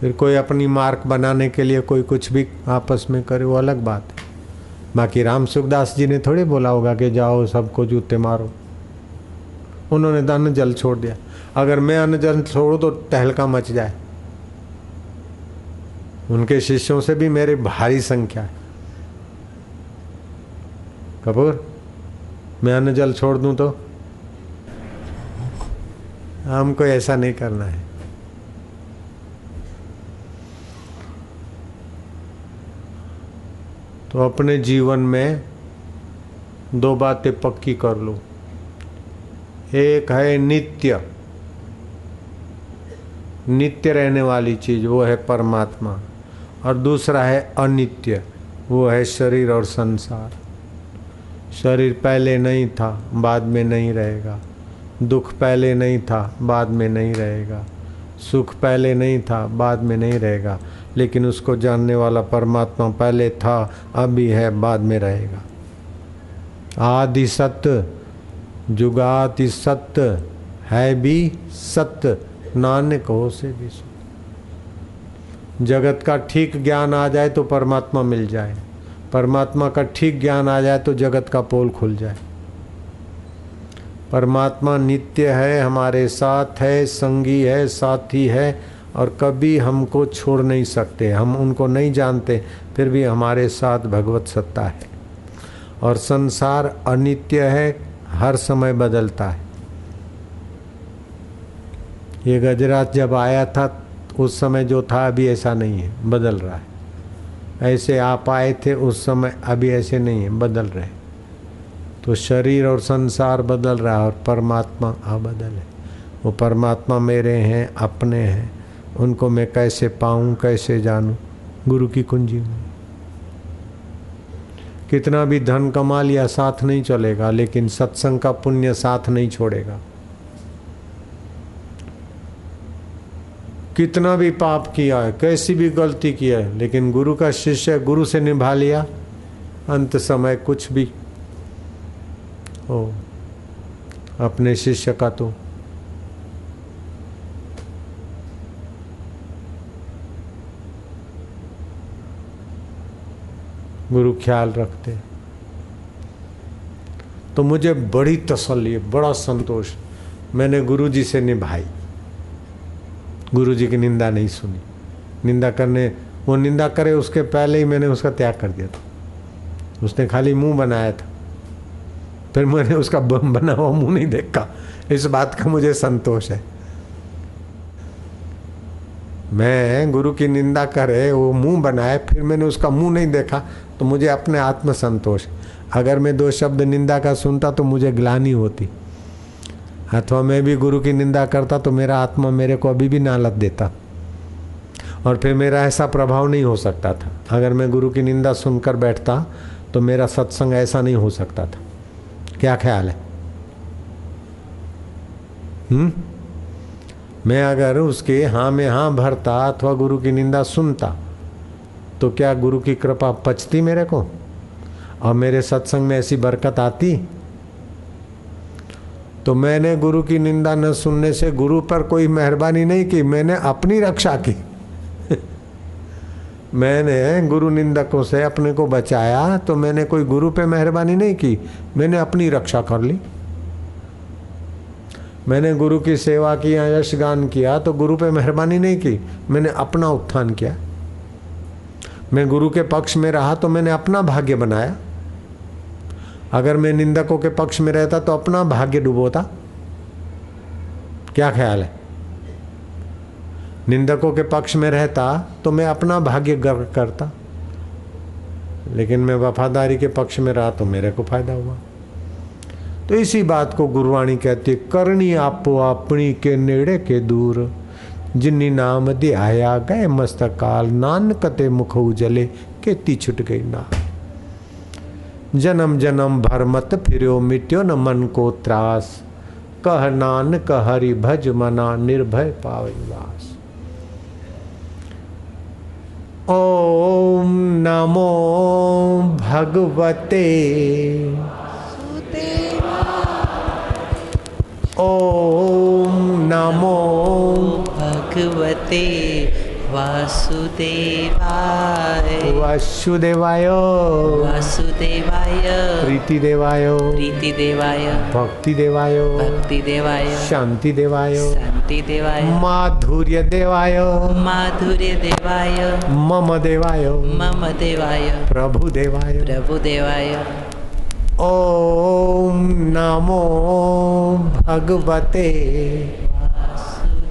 फिर कोई अपनी मार्क बनाने के लिए कोई कुछ भी आपस में करे, वो अलग बात है। बाकी राम सुखदास जी ने थोड़ी बोला होगा कि जाओ सबको जूते मारो। उन्होंने दान जल छोड़ दिया। अगर मैं अन्न जल छोड़ू तो टहलका मच जाए। उनके शिष्यों से भी मेरे भारी संख्या है। कपूर मैं अन्न जल छोड़ दूँ तो? हमको ऐसा नहीं करना है। तो अपने जीवन में दो बातें पक्की कर लो। एक है नित्य। नित्य रहने वाली चीज़, वो है परमात्मा। और दूसरा है अनित्य, वो है शरीर और संसार। शरीर पहले नहीं था, बाद में नहीं रहेगा। दुख पहले नहीं था, बाद में नहीं रहेगा। सुख पहले नहीं था, बाद में नहीं रहेगा। लेकिन उसको जानने वाला परमात्मा पहले था, अभी है, बाद में रहेगा। आदि सत्य, जुगाति सत्य, है भी सत्य, नानक हो से भी सत्य। जगत का ठीक ज्ञान आ जाए तो परमात्मा मिल जाए। परमात्मा का ठीक ज्ञान आ जाए तो जगत का पोल खुल जाए। परमात्मा नित्य है, हमारे साथ है, संगी है, साथी है, और कभी हमको छोड़ नहीं सकते। हम उनको नहीं जानते, फिर भी हमारे साथ भगवत सत्ता है। और संसार अनित्य है, हर समय बदलता है। ये गजरात जब आया था, उस समय जो था, अभी ऐसा नहीं है, बदल रहा है। ऐसे आप आए थे उस समय, अभी ऐसे नहीं है, बदल रहे तो शरीर और संसार बदल रहा है और परमात्मा अबदल है। वो परमात्मा मेरे हैं, अपने हैं, उनको मैं कैसे पाऊँ, कैसे जानूं? गुरु की कुंजी में। कितना भी धन कमा लिया, साथ नहीं चलेगा, लेकिन सत्संग का पुण्य साथ नहीं छोड़ेगा। कितना भी पाप किया है, कैसी भी गलती किया है, लेकिन गुरु का शिष्य गुरु से निभा लिया, अंत समय कुछ भी। हो अपने शिष्य का तो। गुरु ख्याल रखते। तो मुझे बड़ी तसल्ली, बड़ा संतोष। मैंने गुरु जी से निभाई। गुरु जी की निंदा नहीं सुनी। निंदा करने, वो निंदा करे, उसके पहले ही मैंने उसका त्याग कर दिया था। उसने खाली मुँह बनाया था। फिर मैंने उसका बम बना हुआ मुँह नहीं देखा। इस बात का मुझे संतोष है। मैं गुरु की निंदा करे, वो मुँह बनाए, फिर मैंने उसका मुँह नहीं देखा तो मुझे अपने आत्म संतोष अगर मैं दो शब्द निंदा का सुनता तो मुझे ग्लानी होती। अथवा मैं भी गुरु की निंदा करता तो मेरा आत्मा मेरे को अभी भी नालत देता। और फिर मेरा ऐसा प्रभाव नहीं हो सकता था। अगर मैं गुरु की निंदा सुनकर बैठता तो मेरा सत्संग ऐसा नहीं हो सकता था। क्या ख्याल है? हम्म? मैं अगर उसके हाँ में हाँ भरता अथवा गुरु की निंदा सुनता तो क्या गुरु की कृपा पचती मेरे को? और मेरे सत्संग में ऐसी बरकत आती? तो मैंने गुरु की निंदा न सुनने से गुरु पर कोई मेहरबानी नहीं की, मैंने अपनी रक्षा की। (laughs) मैंने गुरु निंदकों से अपने को बचाया तो मैंने कोई गुरु पे मेहरबानी नहीं की, मैंने अपनी रक्षा कर ली। मैंने गुरु की सेवा की या यशगान किया तो गुरु पे मेहरबानी नहीं की, मैंने अपना उत्थान किया। मैं गुरु के पक्ष में रहा तो मैंने अपना भाग्य बनाया। अगर मैं निंदकों के पक्ष में रहता तो अपना भाग्य डुबोता। क्या ख्याल है? निंदकों के पक्ष में रहता तो मैं अपना भाग्य गर्व करता। लेकिन मैं वफादारी के पक्ष में रहा तो मेरे को फ़ायदा हुआ। तो इसी बात को गुरुवाणी कहती है, करनी आपो अपनी के नेड़े के दूर। जिन्नी नाम दे आया गए मस्तकाल नानकते मुख उजले, केती छुट गई ना जन्म जन्म भर मत फिरो मिट्यो न मन को त्रास। कह नान कहरि भज मना, निर्भय पाविवास ओम नमो भगवते। ओम नमो भगवते। वासुदेवाय। वासुदेवाय। वासुदेवाय। प्रीतिदेवाय। प्रीतिदेवाय। भक्तिदेवाय। भक्तिदेवाय। शान्तिदेवाय शान्तिदेवाय माधुर्य देवाय माधुर्यदेवाय। मम देवाय मम देवाय प्रभुदेवाय। प्रभुदेवाय। ॐ नमो भगवते। वासुदेवाय।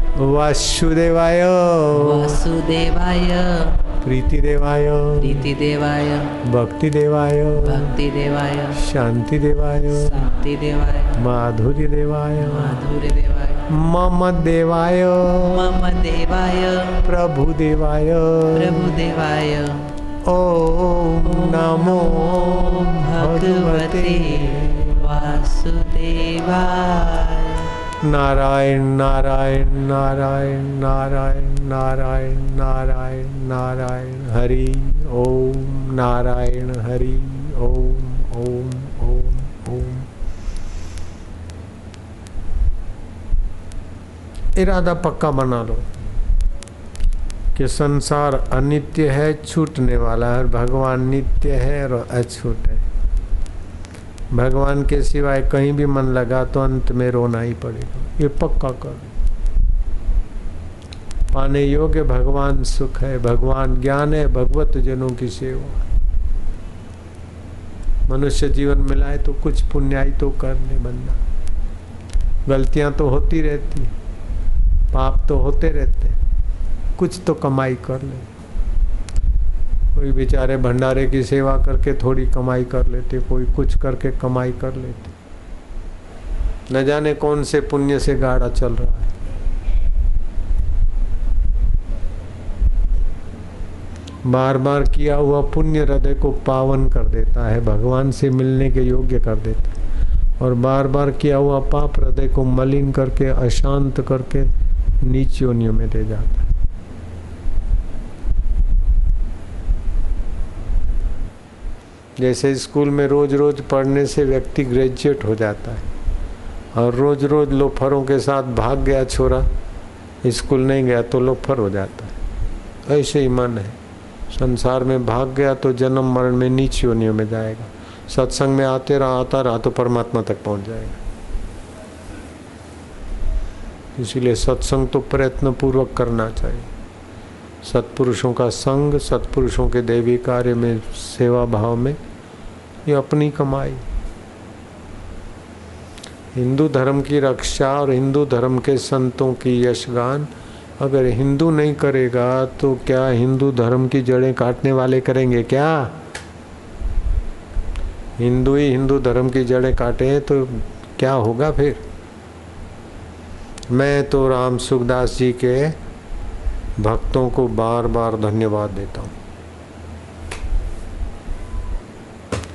वासुदेवाय। वासुदेवाय। प्रीतिदेवाय। प्रीतिदेवाय। भक्तिदेवाय। भक्तिदेवाय। शान्तिदेवाय शान्तिदेवाय माधुर्यदेवाय। माधुर्यदेवाय। मम देवाय मम देवाय प्रभुदेवाय। प्रभुदेवाय। ॐ नमो भगवते। वासुदेवाय। नारायण नारायण नारायण नारायण नारायण नारायण नारायण, हरि ओम, नारायण, हरि ओम ओम ओम ओम। इरादा पक्का बना लो कि संसार अनित्य है, छूटने वाला है भगवान नित्य है और अछूट है। भगवान के सिवाय कहीं भी मन लगा तो अंत में रोना ही पड़ेगा। ये पक्का कर पाने योग्य भगवान सुख है, भगवान ज्ञान है, भगवत जनों की सेवा मनुष्य जीवन मिलाए तो कुछ पुण्याई तो करने बनना गलतियाँ तो होती रहती पाप तो होते रहते कुछ तो कमाई कर ले। कोई बेचारे भंडारे की सेवा करके थोड़ी कमाई कर लेते, कोई कुछ करके कमाई कर लेते। न जाने कौन से पुण्य से गाड़ा चल रहा है। बार बार किया हुआ पुण्य हृदय को पावन कर देता है, भगवान से मिलने के योग्य कर देता है। और बार बार किया हुआ पाप हृदय को मलिन करके, अशांत करके नीच में दे जाता है। जैसे स्कूल में रोज रोज पढ़ने से व्यक्ति ग्रेजुएट हो जाता है। और रोज रोज लोफरों के साथ भाग गया छोरा, स्कूल नहीं गया तो लोफर हो जाता है। ऐसे ही मन है। संसार में भाग गया तो जन्म मरण में नीच योनियों में जाएगा। सत्संग में आते रहा, आता रहा तो परमात्मा तक पहुँच जाएगा। इसीलिए सत्संग तो प्रयत्न पूर्वक करना चाहिए। सत्पुरुषों का संग, सत्पुरुषों के देवी कार्य में, सेवा भाव में ये अपनी कमाई। हिंदू धर्म की रक्षा और हिंदू धर्म के संतों की यशगान अगर हिंदू नहीं करेगा तो क्या हिंदू धर्म की जड़ें काटने वाले करेंगे क्या? हिंदू ही हिंदू धर्म की जड़ें काटे तो क्या होगा फिर? मैं तो राम सुखदास जी के भक्तों को बार बार धन्यवाद देता हूँ।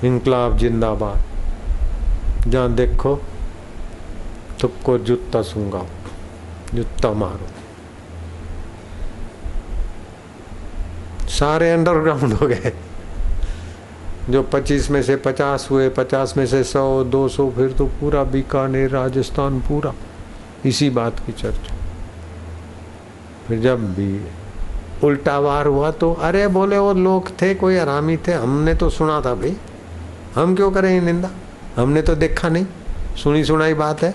इनकलाब जिंदाबाद। जहाँ देखो तुमको जूता सूँगा, जूता मारो। सारे अंडरग्राउंड हो गए। जो 25 में से 50 हुए 50 में से 100 200 फिर तो पूरा बीकानेर, राजस्थान पूरा। इसी बात की चर्चा। फिर जब भी उल्टा वार हुआ तो अरे बोले वो लोग थे, कोई आरामी थे, हमने तो सुना था भाई। हम क्यों करें निंदा? हमने तो देखा नहीं। सुनी सुनाई बात है।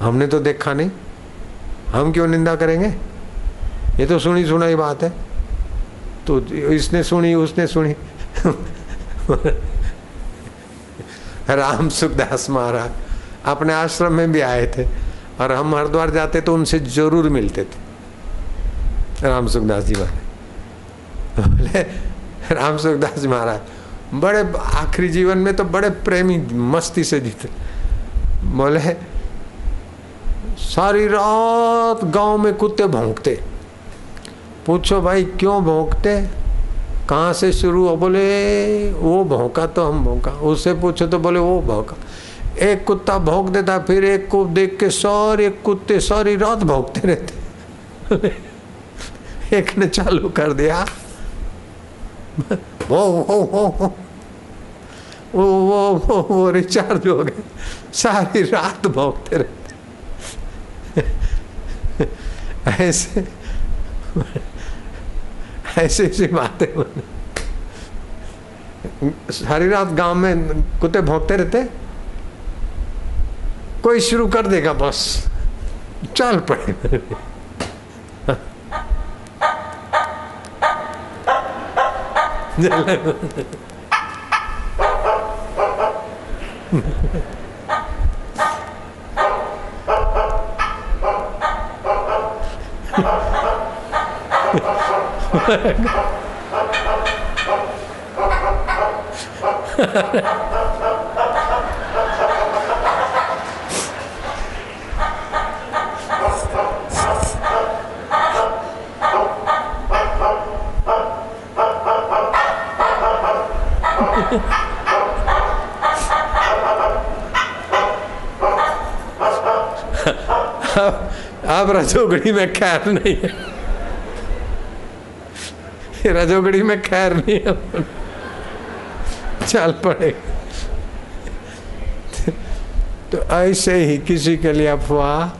हमने तो देखा नहीं। हम क्यों निंदा करेंगे? ये तो सुनी सुनाई बात है। तो इसने सुनी, उसने सुनी। (laughs) राम सुखदास महाराज अपने आश्रम में भी आए थे और हम हरिद्वार जाते तो उनसे ज़रूर मिलते थे। राम सुखदास जी महाराज। (laughs) बोले, राम सुखदास जी महाराज बड़े आखिरी जीवन में तो बड़े प्रेमी मस्ती से जीते। बोले, सारी रात गाँव में कुत्ते भौंकते। पूछो भाई, क्यों भोंकते? कहाँ से शुरू हो बोले, वो भौंका तो हम भौंका। उससे पूछो तो बोले, वो भौंका। एक कुत्ता भौंक देता, फिर एक को देख के सारे कुत्ते सारी रात भौंकते रहते। (laughs) एक ने चालू कर दिया। (laughs) वो वो वो, वो रिचार्ज हो गए। सारी रात भौंकते रहते। ऐसे ऐसी ऐसी बातें सारी रात गाँव में कुत्ते भौंकते रहते। कोई शुरू कर देगा बस। चल पड़े (laughs) Ha ha ha. अब रजोगढ़ी में खैर नहीं है। रजोगढ़ी में खैर नहीं है। चल पड़े। तो ऐसे ही किसी के लिए अफवाह,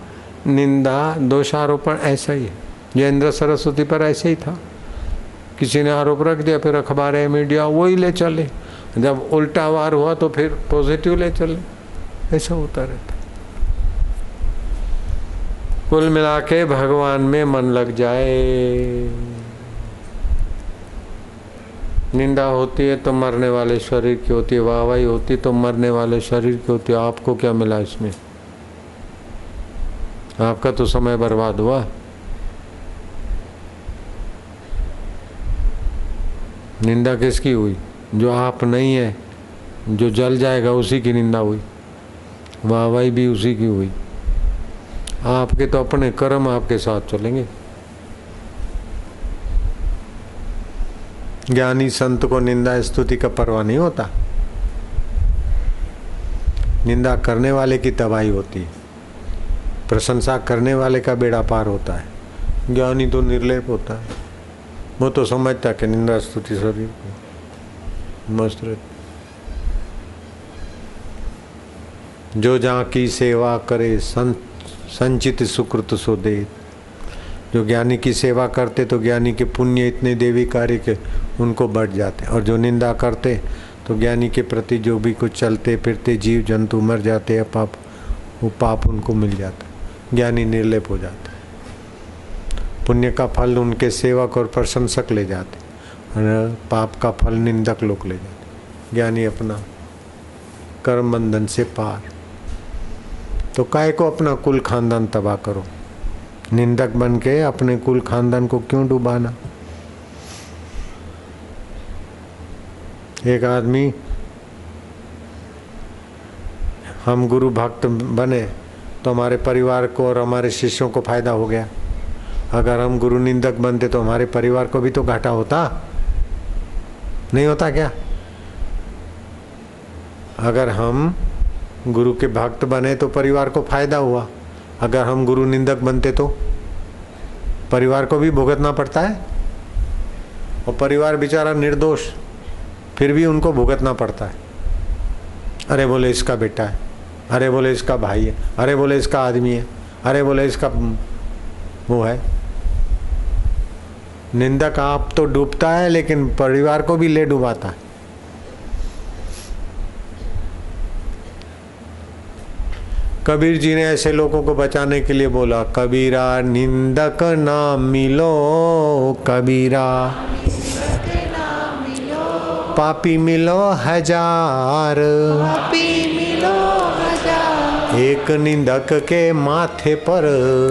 निंदा, दोषारोपण ऐसा ही है। जयेंद्र सरस्वती पर ऐसे ही था। किसी ने आरोप रख दिया, फिर अखबार है मीडिया वही ले चले। जब उल्टा वार हुआ तो फिर पॉजिटिव ले चले। ऐसा होता रहता कुल मिला के भगवान में मन लग जाए। निंदा होती है तो मरने वाले शरीर की होती है, वाहवाही होती तो मरने वाले शरीर की होती है। आपको क्या मिला इसमें? आपका तो समय बर्बाद हुआ। निंदा किसकी हुई? जो आप नहीं है, जो जल जाएगा उसी की निंदा हुई। वाहवाही भी उसी की हुई। आपके तो अपने कर्म आपके साथ चलेंगे। ज्ञानी संत को निंदा स्तुति का परवाह नहीं होता। निंदा करने वाले की तबाही होती है। प्रशंसा करने वाले का बेड़ा पार होता है। ज्ञानी तो निर्लेप होता है। वो तो समझता कि निंदा स्तुति को। मस्त रहती जो जहाँ की सेवा करे सं, संचित सुकृत सो दे जो ज्ञानी की सेवा करते तो ज्ञानी के पुण्य इतने देवी कार्य के उनको बढ़ जाते। और जो निंदा करते तो ज्ञानी के प्रति जो भी कुछ चलते, फिरते जीव जंतु मर जाते हैं पाप, वो पाप उनको मिल जाता। ज्ञानी निर्लेप हो जाते। पुण्य का फल उनके सेवक और प्रशंसक ले जाते और पाप का फल निंदक लोग ले जाते। ज्ञानी अपना कर्म बंधन से पार। तो काय को अपना कुल खानदान तबाह करो? निंदक बन के अपने कुल खानदान को क्यों डुबाना? एक आदमी, हम गुरु भक्त बने तो हमारे परिवार को और हमारे शिष्यों को फ़ायदा हो गया। अगर हम गुरु निंदक बनते तो हमारे परिवार को भी तो घाटा होता। नहीं होता क्या? अगर हम गुरु के भक्त बने तो परिवार को फ़ायदा हुआ। अगर हम गुरु निंदक बनते तो? परिवार को भी भुगतना पड़ता है? और परिवार बेचारा निर्दोष, फिर भी उनको भुगतना पड़ता है। अरे बोले इसका बेटा है, अरे बोले इसका भाई है, अरे बोले इसका आदमी है, अरे बोले इसका वो है। निंदक आप तो डूबता है, लेकिन परिवार को भी ले डुबाता है। कबीर जी ने ऐसे लोगों को बचाने के लिए बोला कबीरा निंदक ना मिलो कबीरा। पापी मिलो हज़ार। पापी मिलो हज़ार। एक निंदक के माथे पर।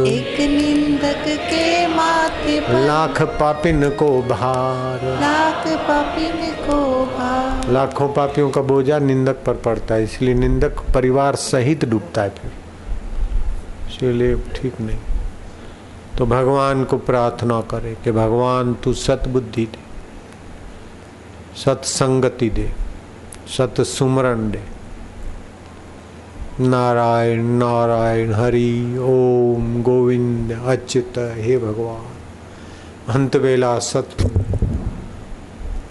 एक निंदक के माथे पर। लाख पापिन को भार। लाख पापिन को भार। लाखों पापियों का बोझा निंदक पर पड़ता है, इसलिए निंदक परिवार सहित डूबता है फिर। इसलिए ठीक नहीं। तो भगवान को प्रार्थना करे कि भगवान तू सतबुद्धि दे, सत्संगति दे सत सुमरण दे। नारायण नारायण हरि, ओम गोविंद अच्युत हे भगवान। अंत वेला सत्य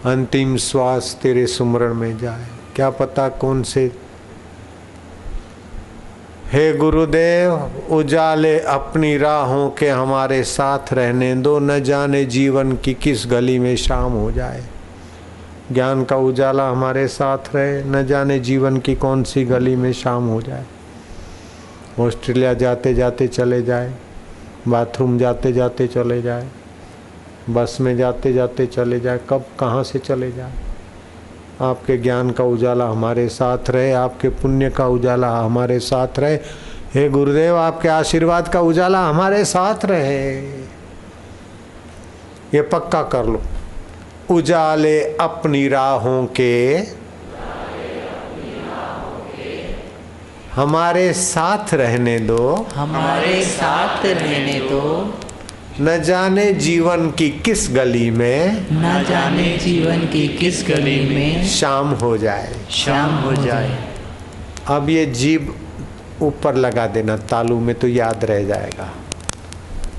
अंतिम श्वास तेरे सुमरण में जाए। क्या पता कौन से? हे गुरुदेव, उजाले अपनी राहों के हमारे साथ रहने दो, न जाने जीवन की किस गली में शाम हो जाए। ज्ञान का उजाला हमारे साथ रहे, न जाने जीवन की कौन सी गली में शाम हो जाए। ऑस्ट्रेलिया जाते जाते चले जाए, बाथरूम जाते जाते चले जाए बस में जाते जाते चले जाए, कब, कहाँ से चले जाए? आपके ज्ञान का उजाला हमारे साथ रहे, आपके पुण्य का उजाला हमारे साथ रहे। हे गुरुदेव, आपके आशीर्वाद का उजाला हमारे साथ रहे। ये पक्का कर लो। उजाले अपनी राहों के, हमारे साथ रहने दो। हमारे साथ रहने दो। न जाने जीवन की किस गली में न जाने जीवन की किस गली में शाम हो जाए। शाम हो जाए। अब ये जीव ऊपर लगा देना तालू में तो याद रह जाएगा।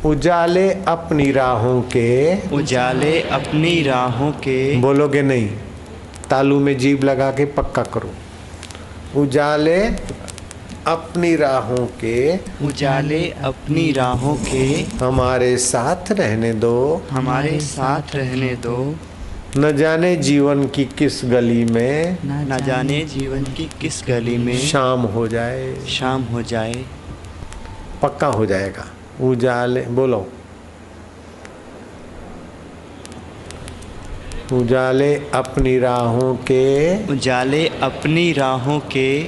उजाले अपनी राहों के उजाले अपनी राहों के बोलोगे नहीं तालू में जीव लगा के पक्का करो। उजाले अपनी राहों के उजाले अपनी राहों के हमारे साथ रहने दो। हमारे साथ रहने दो। न जाने जीवन की किस गली में। न जाने जीवन की किस गली में। शाम हो जाए। शाम हो जाए। पक्का हो जाएगा। उजाले बोलो। उजाले अपनी राहों के। उजाले अपनी राहों के।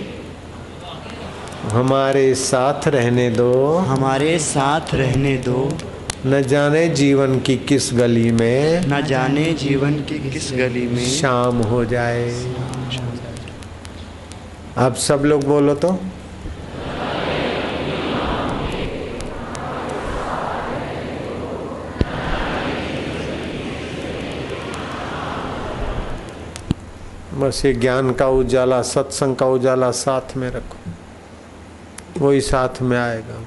हमारे साथ रहने दो। हमारे साथ रहने दो। न जाने जीवन की किस गली में। न जाने जीवन की किस गली में। शाम हो जाए। आप सब लोग बोलो तो। बस ये ज्ञान का उजाला सत्संग का उजाला साथ में रखो। वही साथ में आएगा।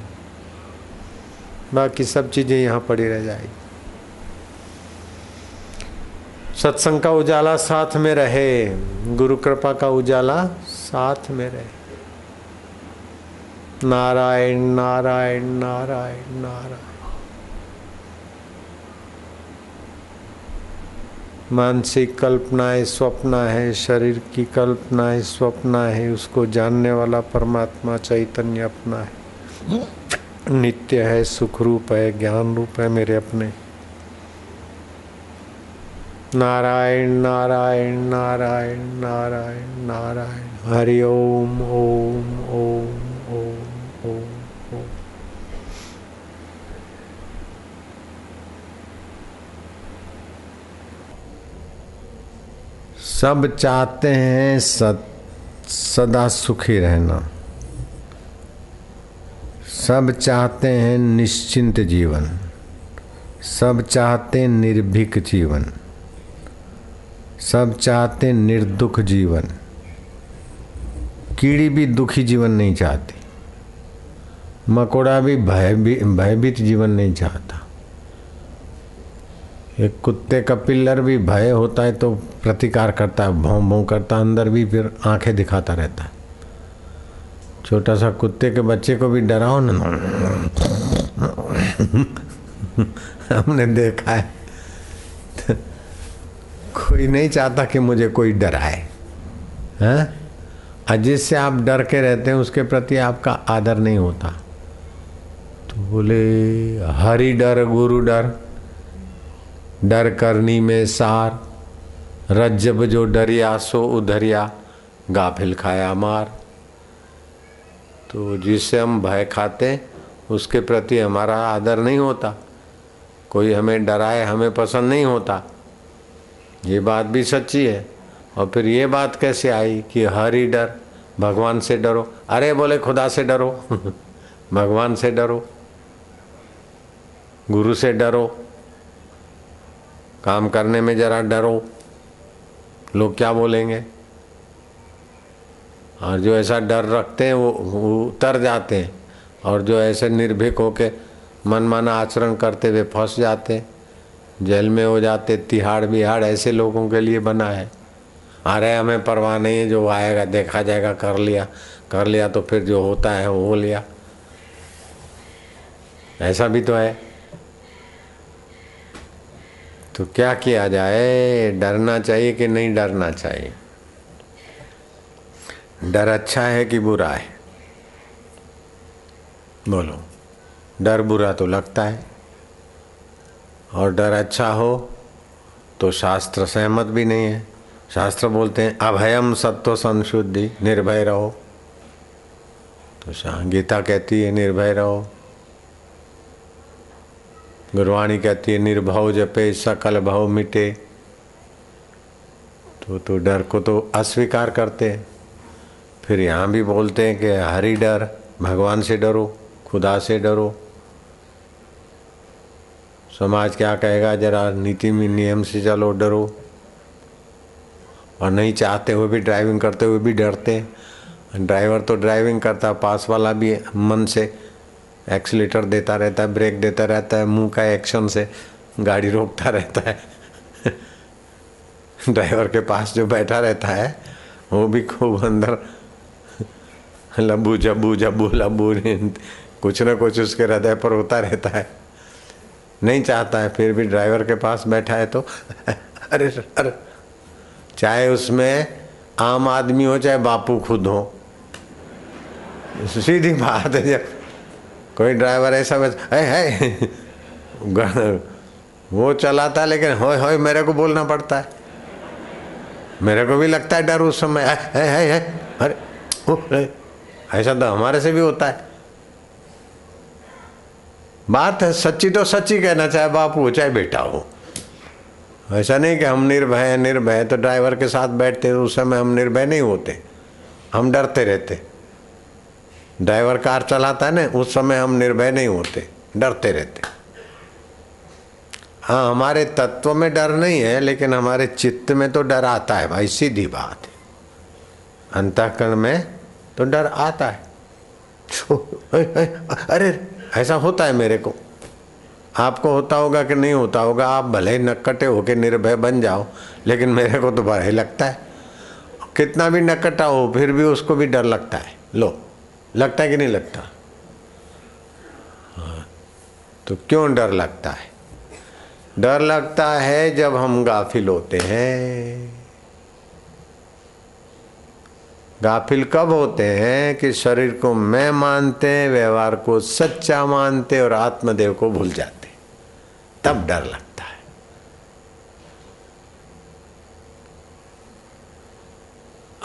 बाकी सब चीज़ें यहाँ पड़ी रह जाएगी। सत्संग का उजाला साथ में रहे, गुरु कृपा का उजाला साथ में रहे। नारायण नारायण नारायण नारायण। मानसिक कल्पनाएँ, स्वप्न है, शरीर की कल्पनाएँ, स्वप्न है, उसको जानने वाला परमात्मा चैतन्य अपना है। नित्य है सुख रूप है ज्ञान रूप है मेरे अपने। नारायण नारायण नारायण नारायण नारायण, हरि ओम ओम ओम ओम। सब चाहते हैं सद, सदा सुखी रहना। सब चाहते हैं निश्चिंत जीवन। सब चाहते हैं निर्भीक जीवन। सब चाहते हैं निर्दुख जीवन। कीड़ी भी दुखी जीवन नहीं चाहती। मकोड़ा भी भय भयभीत जीवन नहीं चाहता। एक कुत्ते का पिल्लर भी भय होता है तो प्रतिकार करता है, भों भों करता अंदर भी फिर आँखें दिखाता रहता है। छोटा सा कुत्ते के बच्चे को भी डराओ ना। हमने देखा है। कोई नहीं चाहता कि मुझे कोई डराए। हैं? और जिससे आप डर के रहते हैं, उसके प्रति आपका आदर नहीं होता। तो बोले, हरी डर, गुरु डर। डर करनी में सार। रज्जब जो डरिया, सो उधरिया, गाफिल खाया मार। तो जिससे हम भय खाते उसके प्रति हमारा आदर नहीं होता। कोई हमें डराए, हमें पसंद नहीं होता। ये बात भी सच्ची है। और फिर ये बात कैसे आई कि हरि डर, भगवान से डरो। अरे बोले, खुदा से डरो। (laughs) भगवान से डरो। गुरु से डरो। काम करने में जरा डरो। लोग क्या बोलेंगे? और जो ऐसा डर रखते हैं वो, वो उतर जाते हैं। और जो ऐसे निर्भीक होके मनमाना आचरण करते हुए फंस जाते हैं। जेल में हो जाते तिहाड़ बिहाड़ ऐसे लोगों के लिए बना है। अरे हमें परवाह नहीं है जो आएगा देखा जाएगा कर लिया। कर लिया तो फिर जो होता है वो हो लिया। ऐसा भी तो है। तो क्या किया जाए? डरना चाहिए कि नहीं डरना चाहिए? डर अच्छा है कि बुरा है? बोलो। डर बुरा तो लगता है। और डर अच्छा हो तो शास्त्र सहमत भी नहीं है। शास्त्र बोलते हैं, अभयम सत्व संशुद्धि, निर्भय रहो। तो गीता कहती है, निर्भय रहो। गुरवाणी कहती है, निर्भव जपे, सकल भव मिटे। तो तो डर को तो अस्वीकार करते हैं। फिर यहाँ भी बोलते हैं कि हरि डर, भगवान से डरो, खुदा से डरो। समाज क्या कहेगा, जरा नीति में नियम से चलो, डरो। और नहीं चाहते हुए भी ड्राइविंग करते हुए भी डरते हैं। ड्राइवर तो ड्राइविंग करता, पास वाला भी मन से। एक्सीटर देता रहता है, ब्रेक देता रहता है, मुँह का एक्शन से गाड़ी रोकता रहता है। (laughs) ड्राइवर के पास जो बैठा रहता है, वो भी खूब अंदर (laughs) लबू जबू जबू लबू कुछ ना कुछ उसके हृदय पर होता रहता है। नहीं चाहता है, फिर भी ड्राइवर के पास बैठा है तो (laughs) अरे अरे, चाहे उसमें आम आदमी हो, चाहे बापू खुद हो, सीधी बात है जब कोई ड्राइवर ऐसा बस है है वो चलाता है लेकिन हो हो मेरे को बोलना पड़ता है। मेरे को भी लगता है डर उस समय है है है, है अरे ऐसा तो हमारे से भी होता है। बात है सच्ची तो सच्ची कहना चाहे बाप हो चाहे बेटा हो। ऐसा नहीं कि हम निर्भय निर्भय तो ड्राइवर के साथ बैठते उस समय हम निर्भय नहीं होते। हम डरते रहते। ड्राइवर कार चलाता है ना, उस समय हम निर्भय नहीं होते, डरते रहते। हाँ हमारे तत्व में डर नहीं है, लेकिन हमारे चित्त में तो डर आता है भाई, सीधी बात है। अंतकरण में तो डर आता है। (laughs) अरे, ऐसा होता है मेरे को। आपको होता होगा कि नहीं होता होगा, आप भले ही नक्कटे होके निर्भय बन जाओ, लेकिन मेरे को तो ही लगता है। कितना भी नक्कटा हो, फिर भी उसको भी डर लगता है। लो। लगता है कि नहीं लगता? हाँ, तो क्यों डर लगता है? डर लगता है जब हम गाफिल होते हैं। गाफिल कब होते हैं कि शरीर को मैं मानते हैं व्यवहार को सच्चा मानते और आत्मदेव को भूल जाते तब डर लगता है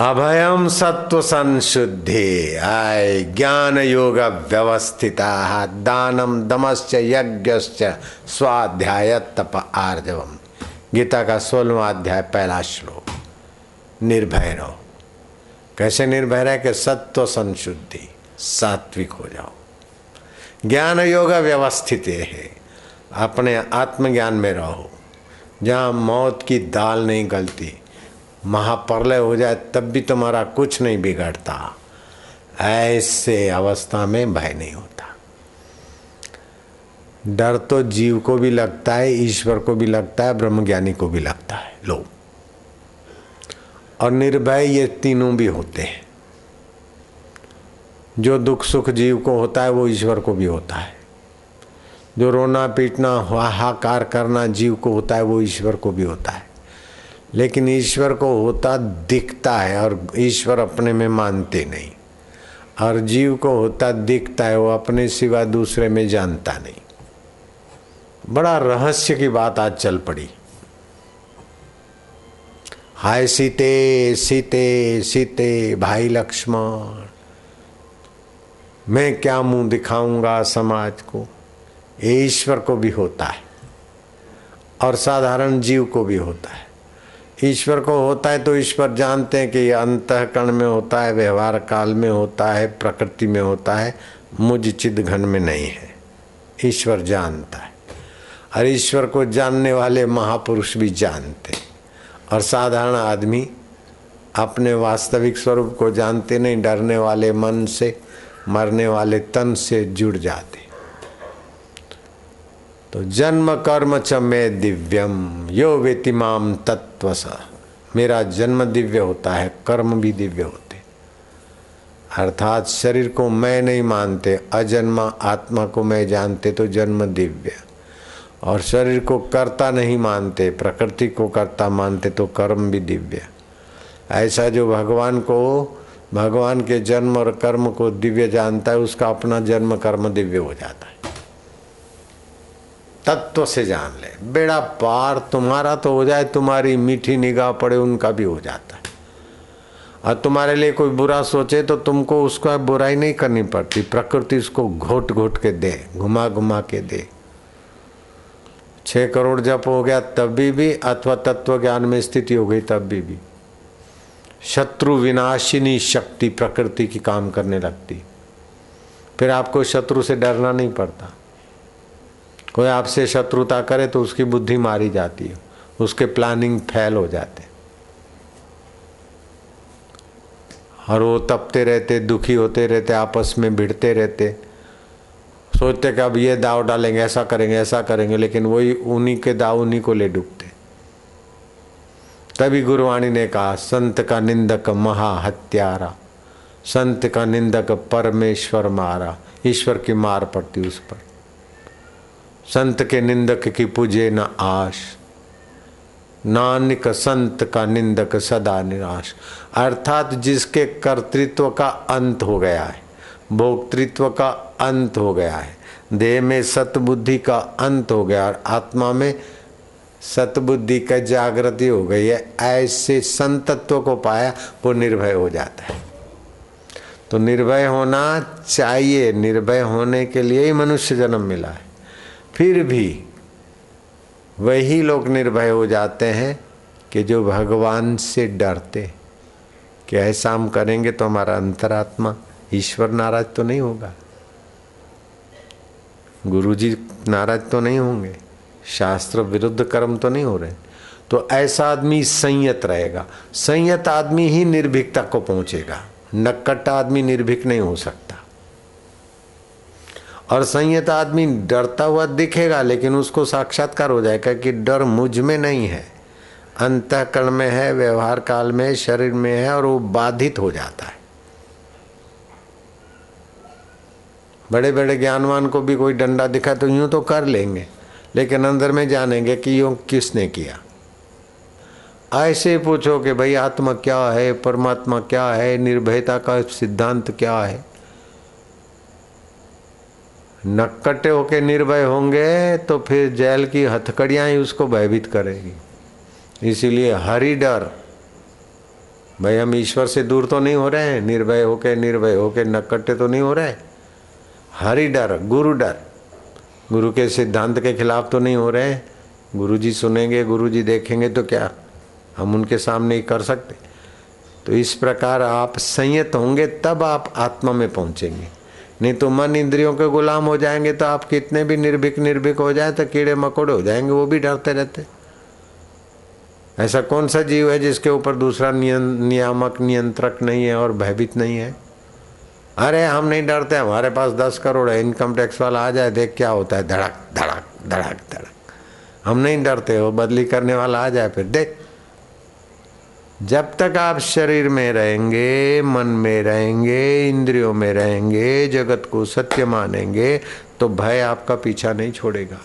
अभयम सत्व संशुद्धि आय ज्ञान योग व्यवस्थिता दानम दमश्च यज्ञ स्वाध्याय तप आर्जवम। गीता का सोलवा अध्याय, पहला श्लोक। निर्भय रहो। कैसे निर्भय रहे कि सत्व संशुद्धि सात्विक हो जाओ। ज्ञान योग व्यवस्थित है। अपने आत्मज्ञान में रहो। जहाँ मौत की दाल नहीं गलती महाप्रलय हो जाए, तब भी तुम्हारा कुछ नहीं बिगड़ता। ऐसे अवस्था में भय नहीं होता। डर तो जीव को भी लगता है, ईश्वर को भी लगता है, ब्रह्मज्ञानी को भी लगता है लो और निर्भय ये तीनों भी होते हैं। जो दुख सुख जीव को होता है, वो ईश्वर को भी होता है। जो रोना पीटना, हाहाकार करना जीव को होता है, वो ईश्वर को भी होता है। लेकिन ईश्वर को होता दिखता है और ईश्वर अपने में मानते नहीं। और जीव को होता दिखता है, वो अपने सिवा दूसरे में जानता नहीं। बड़ा रहस्य की बात आज चल पड़ी। हाय सीते सीते सीते, भाई लक्ष्मण, मैं क्या मुँह दिखाऊँगा समाज को? ईश्वर को भी होता है और साधारण जीव को भी होता है। ईश्वर को होता है तो ईश्वर जानते हैं कि अंतकरण में होता है, व्यवहार काल में होता है, प्रकृति में होता है, मुझ चिद घन में नहीं है। ईश्वर जानता है। और ईश्वर को जानने वाले महापुरुष भी जानते हैं। और साधारण आदमी अपने वास्तविक स्वरूप को जानते नहीं, डरने वाले मन से, मरने वाले तन से जुड़ जाते तो जन्म कर्म च में दिव्यम, यो वेतिमाम तत्व मेरा जन्म दिव्य होता है, कर्म भी दिव्य होते। अर्थात शरीर को मैं नहीं मानते, अजन्मा आत्मा को मैं जानते तो जन्म दिव्य। और शरीर को कर्ता नहीं मानते, प्रकृति को कर्ता मानते तो कर्म भी दिव्य। ऐसा जो भगवान को, भगवान के जन्म और कर्म को दिव्य जानता है, उसका अपना जन्म कर्म दिव्य हो जाता है। तत्व से जान ले। बेड़ा पार तुम्हारा तो हो जाए तुम्हारी मीठी निगाह पड़े उनका भी हो जाता है। और तुम्हारे लिए कोई बुरा सोचे तो तुमको उसका बुराई नहीं करनी पड़ती। प्रकृति उसको घोट घोट के दे घुमा घुमा के दे। छह करोड़ जप हो गया तब भी, अथवा तत्व ज्ञान में स्थिति हो गई तब भी, भी। शत्रु विनाशिनी शक्ति प्रकृति की काम करने लगती। फिर आपको शत्रु से डरना नहीं पड़ता। कोई आपसे शत्रुता करे तो उसकी बुद्धि मारी जाती है। उसके प्लानिंग फेल हो जाते और वो तपते रहते, दुखी होते रहते, आपस में भिड़ते रहते। सोचते कि अब ये दाव डालेंगे, ऐसा करेंगे ऐसा करेंगे, लेकिन वही उन्हीं के दाव उन्हीं को ले डूबते। तभी गुरुवाणी ने कहा, संत का निंदक महा हत्यारा संत का निंदक परमेश्वर मारा, ईश्वर की मार पड़ती उस पर। संत के निंदक की पूजे न आश। नानक संत का निंदक सदा निराश। अर्थात जिसके कर्तृत्व का अंत हो गया है, भोक्तृत्व का अंत हो गया है, देह में सतबुद्धि का अंत हो गया और आत्मा में सतबुद्धि का जागृति हो गई है, ऐसे संतत्व को पाया वो निर्भय हो जाता है। तो निर्भय होना चाहिए, निर्भय होने के लिए ही मनुष्य जन्म मिला है। फिर भी वही लोग निर्भय हो जाते हैं कि जो भगवान से डरते कि ऐसा हम करेंगे तो हमारा अंतरात्मा ईश्वर नाराज़ तो नहीं होगा। गुरुजी नाराज़ तो नहीं होंगे, शास्त्र विरुद्ध कर्म तो नहीं हो रहे। तो ऐसा आदमी संयत रहेगा। संयत आदमी ही निर्भीकता को पहुंचेगा। नक्कट आदमी निर्भीक नहीं हो सकता। और संयत आदमी डरता हुआ दिखेगा, लेकिन उसको साक्षात्कार हो जाएगा कि डर मुझमें नहीं है। अंतकरण में है, व्यवहार काल में, शरीर में है, और वो बाधित हो जाता है। बड़े बड़े ज्ञानवान को भी कोई डंडा दिखा तो यूँ तो कर लेंगे, लेकिन अंदर में जानेंगे कि यूँ किसने किया। ऐसे पूछो कि भाई आत्मा क्या है, परमात्मा क्या है, निर्भयता का सिद्धांत क्या है? नक्कटे होके निर्भय होंगे तो फिर जेल की हथकड़ियाँ ही उसको भयभीत करेगी। इसीलिए हरि डर। भाई, हम ईश्वर से दूर तो नहीं हो रहे हैं, निर्भय होके निर्भय होके नक्कटे तो नहीं हो रहे हरि डर, गुरु डर। गुरु के सिद्धांत के खिलाफ तो नहीं हो रहे हैं। गुरु जी सुनेंगे गुरु जी देखेंगे तो क्या हम उनके सामने ही कर सकते। तो इस प्रकार आप संयत होंगे, तब आप आत्मा में पहुँचेंगे। नहीं तो मन इंद्रियों के गुलाम हो जाएँगे तो आप कितने भी निर्भीक निर्भीक हो जाए तो कीड़े मकोड़े हो जाएँगे, वो भी डरते रहते। ऐसा कौन सा जीव है जिसके ऊपर दूसरा नियामक, नियंत्रक नहीं है और भयभीत नहीं है? अरे हम नहीं डरते, हमारे पास दस करोड़ है, इनकम टैक्स वाला आ जाए, देख क्या होता है, धड़क धड़क धड़क धड़क। हम नहीं डरते, वो बदली करने वाला आ जाए फिर, देख। जब तक आप शरीर में रहेंगे, मन में रहेंगे, इंद्रियों में रहेंगे, जगत को सत्य मानेंगे तो भय आपका पीछा नहीं छोड़ेगा।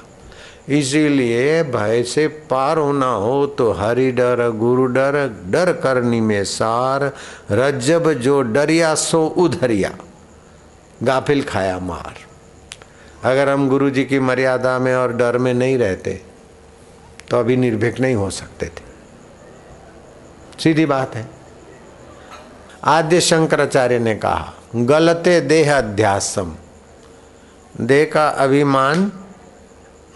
इसीलिए भय से पार होना हो तो हरि डर, गुरु डर डर करनी में सार, रज्जब जो डरिया सो उधरिया, गाफिल खाया मार। अगर हम गुरु जी की मर्यादा में और डर में नहीं रहते तो अभी निर्भीक नहीं हो सकते थे। सीधी बात है। आद्य शंकराचार्य ने कहा, गलते देह अध्यासम देह का अभिमान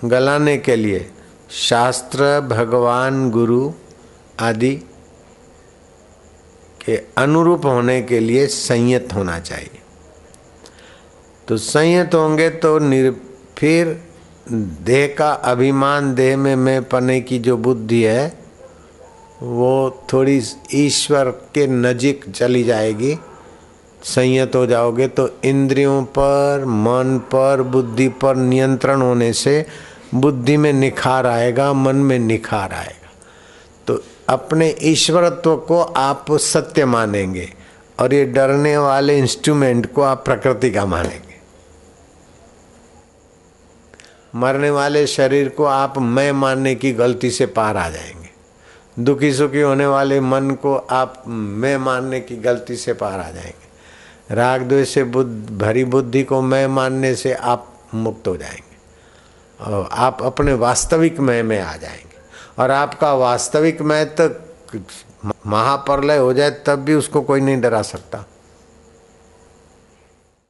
गलाने के लिए शास्त्र, भगवान, गुरु आदि के अनुरूप होने के लिए संयत होना चाहिए। तो संयत होंगे तो निर, फिर देह का अभिमान, देह में मैं पने की जो बुद्धि है वो थोड़ी ईश्वर के नजीक चली जाएगी। संयत हो जाओगे तो इंद्रियों पर, मन पर, बुद्धि पर नियंत्रण होने से बुद्धि में निखार आएगा, मन में निखार आएगा। तो अपने ईश्वरत्व को आप सत्य मानेंगे और ये डरने वाले इंस्ट्रूमेंट को आप प्रकृति का मानेंगे। मरने वाले शरीर को आप मैं मानने की गलती से पार आ जाएँगे। दुखी सुखी होने वाले मन को आप, मैं मानने की गलती से पार आ जाएँगे। राग द्वेष से बुद्ध, भरी बुद्धि को मैं मानने से आप मुक्त हो जाएँगे। और आप अपने वास्तविक मैं में आ जाएँगे। और आपका वास्तविक मैं तो महाप्रलय हो जाए तब भी उसको कोई नहीं डरा सकता।